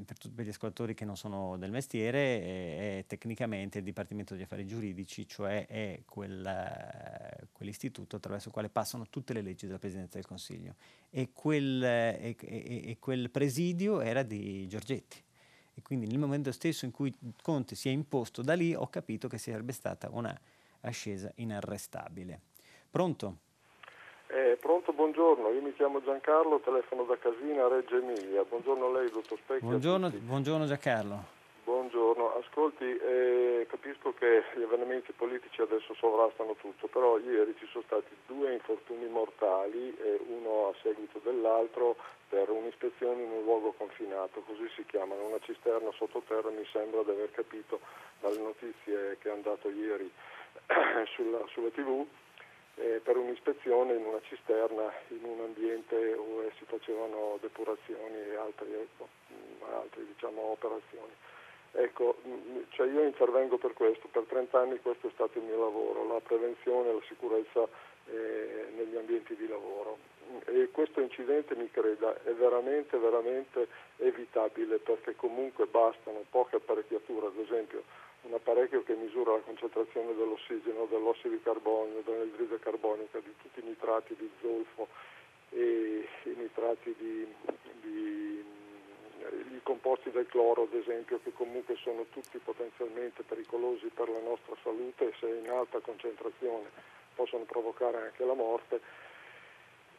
per, per gli ascoltatori che non sono del mestiere, è, è tecnicamente il Dipartimento degli Affari Giuridici, cioè è quella- quell'istituto attraverso il quale passano tutte le leggi della Presidenza del Consiglio. E quel, e- e- e quel presidio era di Giorgetti. E quindi nel momento stesso in cui Conte si è imposto da lì, ho capito che sarebbe stata una ascesa inarrestabile. Pronto? Eh, pronto, buongiorno, io mi chiamo Giancarlo, telefono da Casina, Reggio Emilia. Buongiorno a lei, dottor Specchia. Buongiorno, buongiorno Giancarlo. Buongiorno, ascolti, eh, capisco che gli avvenimenti politici adesso sovrastano tutto, però ieri ci sono stati due infortuni mortali, eh, uno a seguito dell'altro per un'ispezione in un luogo confinato, così si chiamano, una cisterna sottoterra mi sembra di aver capito dalle notizie che hanno dato ieri sulla, sulla tv, eh, per un'ispezione in una cisterna in un ambiente dove si facevano depurazioni e altre, mh, altre diciamo, operazioni. Ecco, cioè io intervengo per questo, per 30 anni questo è stato il mio lavoro, la prevenzione e la sicurezza eh, negli ambienti di lavoro. E questo incidente, mi creda, è veramente, veramente evitabile perché comunque bastano poche apparecchiature, ad esempio un apparecchio che misura la concentrazione dell'ossigeno, dell'ossido di carbonio, dell'anidride carbonica, di tutti i nitrati di zolfo e i nitrati di, di i composti del cloro ad esempio che comunque sono tutti potenzialmente pericolosi per la nostra salute. Se in alta concentrazione possono provocare anche la morte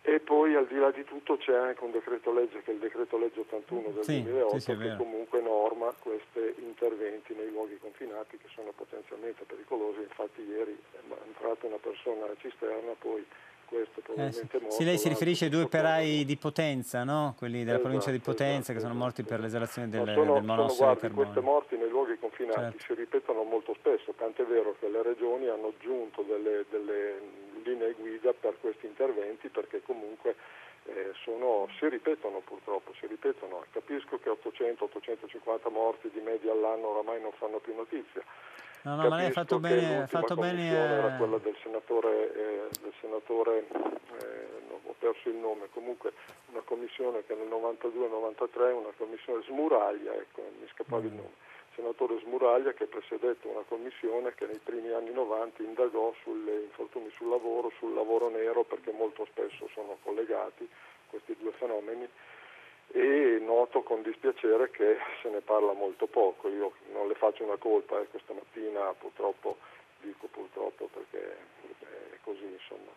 e poi al di là di tutto c'è anche un decreto legge che è il decreto legge 81 del sì, 2008 sì, che comunque norma questi interventi nei luoghi confinati che sono potenzialmente pericolosi. Infatti ieri è entrata una persona alla cisterna, poi questo probabilmente eh, morto. Sì, lei si riferisce ai due operai di Potenza, no? quelli della esatto, provincia di Potenza esatto, che sono esatto, morti per l'esalazione del, sono, del monossido di carbonio. Queste morti nei luoghi confinati certo. si ripetono molto spesso, tant'è vero che le regioni hanno aggiunto delle, delle linee guida per questi interventi perché comunque eh, sono, si ripetono purtroppo, si ripetono. Capisco che 800-850 morti di media all'anno oramai non fanno più notizia. No, no, ma lei ha fatto bene. Fatto bene era quella del senatore, eh, del senatore eh, ho perso il nome, comunque una commissione che nel 92-93, una commissione smuraglia, ecco, mi scappava mm. il nome senatore Smuraglia che presiedette una commissione che nei primi anni 90 indagò sugli infortuni sul lavoro, sul lavoro nero perché molto spesso sono collegati questi due fenomeni e noto con dispiacere che se ne parla molto poco. Io non le faccio una colpa, eh, questa mattina purtroppo, dico purtroppo perché è così, insomma,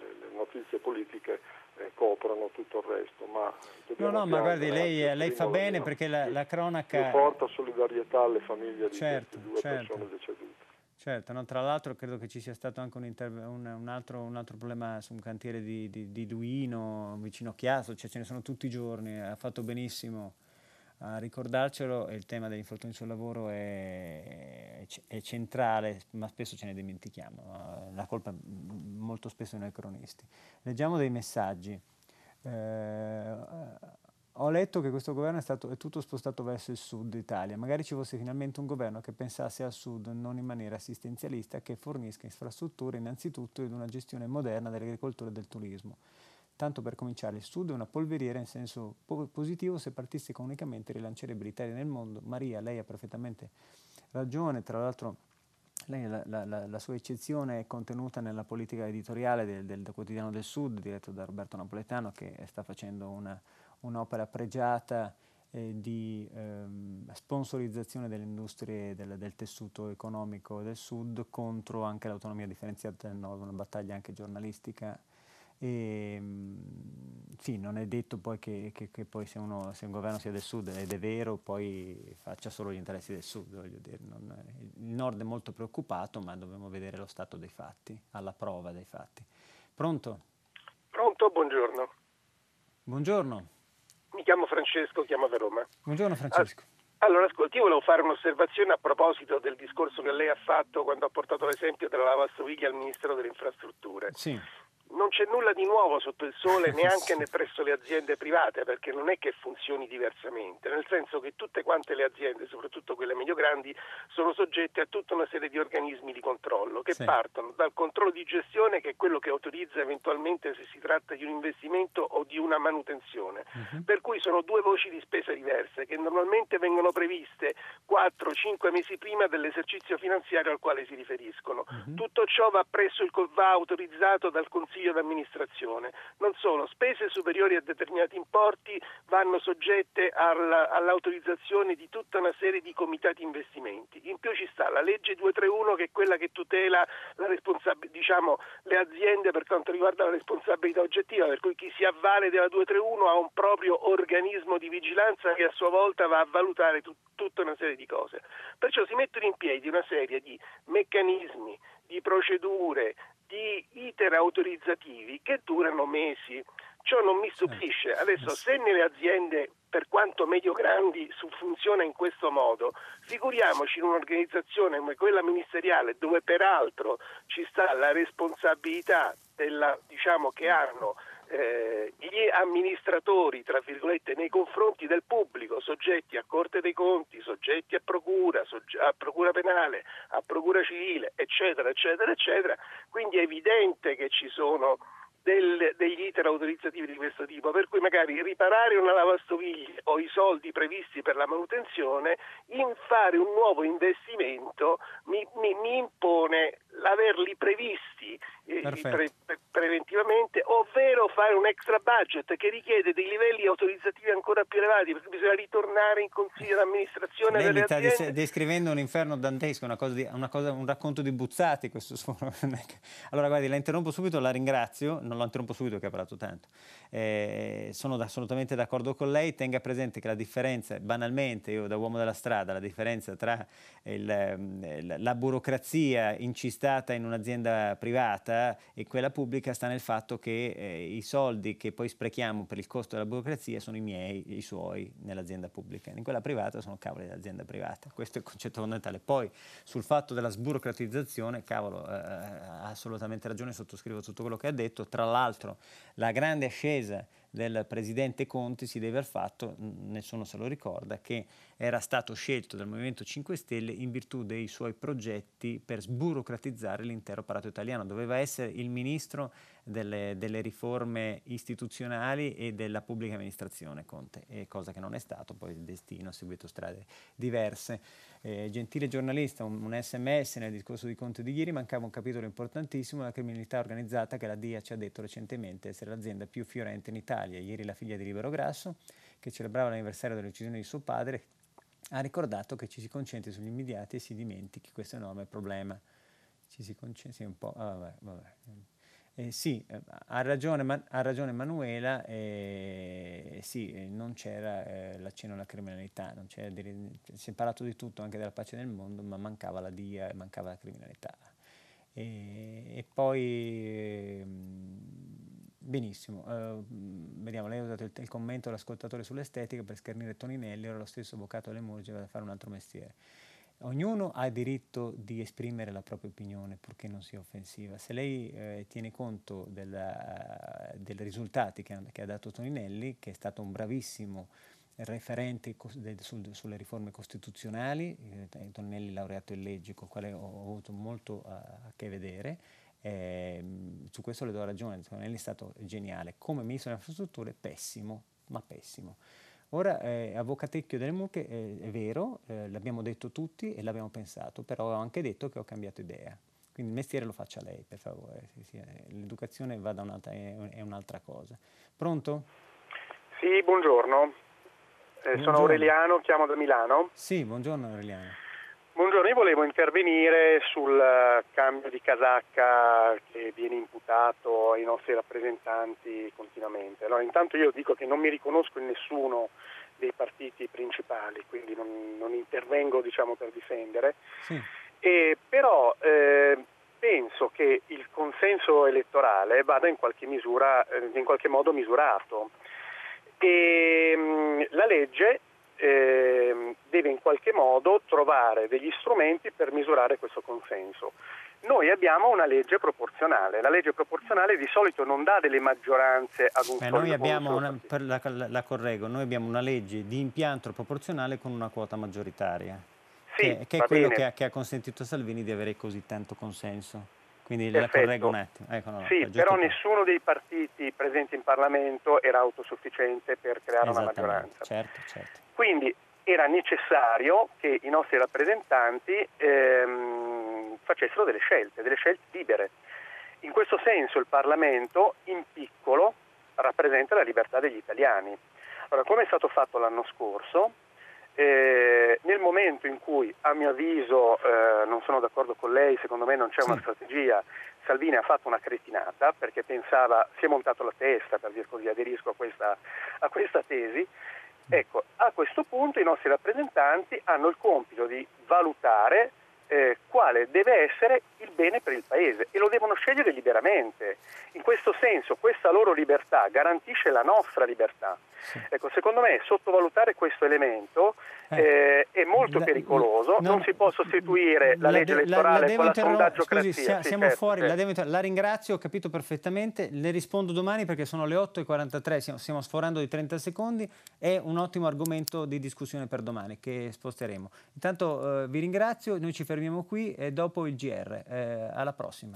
le, le notizie politiche eh, coprono tutto il resto. Ma no, no, ma guardi, lei, lei fa bene perché la, la cronaca... Porta solidarietà alle famiglie di certo, due certo. persone decedute. Certo, no, tra l'altro credo che ci sia stato anche un, interve- un, un, altro, un altro, problema su un cantiere di, di, di Duino, vicino a Chiasso, cioè ce ne sono tutti i giorni, ha fatto benissimo a ricordarcelo e il tema degli infortuni sul lavoro è, è, centrale, ma spesso ce ne dimentichiamo, la colpa molto spesso noi cronisti. Leggiamo dei messaggi. Eh, ho letto che questo governo è, stato, è tutto spostato verso il sud Italia, magari ci fosse finalmente un governo che pensasse al sud non in maniera assistenzialista, che fornisca infrastrutture innanzitutto ed una gestione moderna dell'agricoltura e del turismo. Tanto per cominciare, il Sud è una polveriera in senso po- positivo, se partisse economicamente rilancerebbe l'Italia nel mondo. Maria, lei ha perfettamente ragione, tra l'altro lei, la, la, la, sua eccezione è contenuta nella politica editoriale del, del, del, Quotidiano del Sud, diretto da Roberto Napoletano, che sta facendo una, un'opera pregiata eh, di ehm, sponsorizzazione delle industrie del, del, tessuto economico del Sud contro anche l'autonomia differenziata del Nord, una battaglia anche giornalistica e, sì, non è detto poi che, che, che poi se, uno, se, un governo sia del sud ed è vero, poi faccia solo gli interessi del sud. Non, il nord è molto preoccupato, ma dobbiamo vedere lo stato dei fatti, alla prova dei fatti. Pronto? Pronto, buongiorno. Buongiorno. Mi chiamo Francesco, chiamo da Roma. Buongiorno Francesco. Allora, ascolti, io volevo fare un'osservazione a proposito del discorso che lei ha fatto quando ha portato l'esempio della lavastoviglie al Ministero delle Infrastrutture. Sì non c'è nulla di nuovo sotto il sole neanche presso le aziende private perché non è che funzioni diversamente, nel senso che tutte quante le aziende, soprattutto quelle medio-grandi, sono soggette a tutta una serie di organismi di controllo che sì. partono dal controllo di gestione che è quello che autorizza eventualmente se si tratta di un investimento o di una manutenzione, uh-huh. per cui sono due voci di spesa diverse che normalmente vengono previste 4-5 mesi prima dell'esercizio finanziario al quale si riferiscono. Uh-huh. Tutto ciò va, presso il, va autorizzato dal Consiglio consiglio d'amministrazione. Non solo, spese superiori a determinati importi vanno soggette alla, all'autorizzazione di tutta una serie di comitati investimenti. In più ci sta la legge 231 che è quella che tutela responsab- diciamo, le aziende per quanto riguarda la responsabilità oggettiva, per cui chi si avvale della 231 ha un proprio organismo di vigilanza che a sua volta va a valutare tut- tutta una serie di cose. Perciò si mettono in piedi una serie di meccanismi, di procedure, di iter autorizzativi che durano mesi. Ciò non mi stupisce. Adesso se nelle aziende, per quanto medio-grandi, funziona in questo modo, figuriamoci in un'organizzazione come quella ministeriale, dove peraltro ci sta la responsabilità della, diciamo, che hanno eh, gli amministratori, tra virgolette, nei confronti del pubblico, soggetti a Corte dei Conti, soggetti a procura, sogge- a procura penale, a procura civile, eccetera, eccetera, eccetera. Quindi è evidente che ci sono del, degli iter autorizzativi di questo tipo, per cui magari riparare una lavastoviglie o i soldi previsti per la manutenzione in fare un nuovo investimento mi, mi, mi impone l'averli previsti eh, pre, pre, preventivamente, ovvero fare un extra budget che richiede dei livelli autorizzativi ancora più elevati, perché bisogna ritornare in consiglio d'amministrazione. Lei mi sta aziende. descrivendo un inferno dantesco, una cosa di, una cosa, un racconto di Buzzati. Questo allora, guardi, la interrompo subito, la ringrazio, non la interrompo subito che ha parlato tanto. Eh, sono assolutamente d'accordo con lei, tenga presente che la differenza, banalmente, io da uomo della strada, la differenza tra il, la burocrazia incistata in un'azienda privata e quella pubblica sta nel fatto che eh, i soldi che poi sprechiamo per il costo della burocrazia sono i miei, i suoi nell'azienda pubblica. In quella privata sono cavoli dell'azienda privata. Questo è il concetto fondamentale. Poi sul fatto della sburocratizzazione, cavolo, eh, ha assolutamente ragione, sottoscrivo tutto quello che ha detto. Tra l'altro. La grande ascesa del presidente Conte si deve al fatto, nessuno se lo ricorda, che era stato scelto dal Movimento 5 Stelle in virtù dei suoi progetti per sburocratizzare l'intero apparato italiano. Doveva essere il ministro delle, delle, riforme istituzionali e della pubblica amministrazione, Conte, cosa che non è stato, poi il destino ha seguito strade diverse. Eh, gentile giornalista, un, un, sms nel discorso di Conte di ieri, mancava un capitolo importantissimo, la criminalità organizzata che la DIA ci ha detto recentemente essere l'azienda più fiorente in Italia. Ieri la figlia di Libero Grasso, che celebrava l'anniversario dell'uccisione di suo padre, ha ricordato che ci si concentri sugli immediati e si dimentichi questo enorme problema. Ci si concentri un po'... Ah, vabbè, vabbè. Eh, sì, eh, ha ragione, ma, ha ragione Manuela, eh, sì, eh, non c'era eh, l'accenno alla criminalità, di, si è parlato di tutto, anche della pace nel mondo, ma mancava la DIA e mancava la criminalità. E, e poi, ehm, benissimo, eh, vediamo, lei ha usato il, il commento dell'ascoltatore sull'estetica per schernire Toninelli, ora lo stesso avvocato alle Murge va a fare un altro mestiere. Ognuno ha diritto di esprimere la propria opinione purché non sia offensiva. Se lei eh, tiene conto della, dei risultati che ha, che ha, dato Toninelli, che è stato un bravissimo referente sulle riforme costituzionali, eh, Toninelli laureato in legge con il quale ho, ho avuto molto a, a che vedere, eh, su questo le do ragione, Toninelli è stato geniale. Come ministro delle infrastrutture pessimo, ma pessimo. Ora, eh, Avvocatecchio delle Mucche eh, è vero, eh, l'abbiamo detto tutti e l'abbiamo pensato, però ho anche detto che ho cambiato idea. Quindi il mestiere lo faccia lei, per favore. Sì, sì, eh, l'educazione un'altra, è, è, un'altra cosa. Pronto? Sì, buongiorno. Eh, buongiorno. Sono Aureliano, chiamo da Milano. Sì, buongiorno Aureliano. Buongiorno, io volevo intervenire sul eh, cambio di casacca che viene imputato ai nostri rappresentanti continuamente. Allora, intanto io dico che non mi riconosco in nessuno dei partiti principali, quindi non, non intervengo diciamo, per difendere, sì. e, però eh, penso che il consenso elettorale vada in qualche, misura, eh, in qualche modo misurato. E, mm, la legge eh, deve in qualche modo trovare degli strumenti per misurare questo consenso. Noi abbiamo una legge proporzionale, la legge proporzionale di solito non dà delle maggioranze ad un Beh, noi abbiamo una, la, la, correggo, noi abbiamo una legge di impianto proporzionale con una quota maggioritaria, sì, che, che è quello che ha, che ha, consentito a Salvini di avere così tanto consenso. Quindi Perfetto. la correggo un attimo. Ecco, no, sì, però nessuno dei partiti presenti in Parlamento era autosufficiente per creare una maggioranza. Certo, certo. Quindi era necessario che i nostri rappresentanti ehm, facessero delle scelte, delle scelte libere. In questo senso il Parlamento in piccolo rappresenta la libertà degli italiani. Allora, come è stato fatto l'anno scorso, eh, nel momento in cui, a mio avviso, eh, non sono d'accordo con lei, secondo me non c'è sì. una strategia, Salvini ha fatto una cretinata perché pensava, si è montato la testa, per dir così, aderisco a questa, a questa tesi, Ecco, a questo punto i nostri rappresentanti hanno il compito di valutare eh, quale deve essere il bene per il Paese e lo devono scegliere liberamente. In questo senso questa loro libertà garantisce la nostra libertà. Sì. Ecco, secondo me sottovalutare questo elemento eh, eh è molto la, pericoloso, no, non si può sostituire la, la legge elettorale la, con la sondaggiocrazia. Scusi, sia, siamo certo, fuori, certo. la, ringrazio, ho capito perfettamente, le rispondo domani perché sono le 8.43, stiamo, stiamo sforando di 30 secondi, è un ottimo argomento di discussione per domani che sposteremo. Intanto eh, vi ringrazio, noi ci fermiamo qui e dopo il GR. Eh, alla prossima.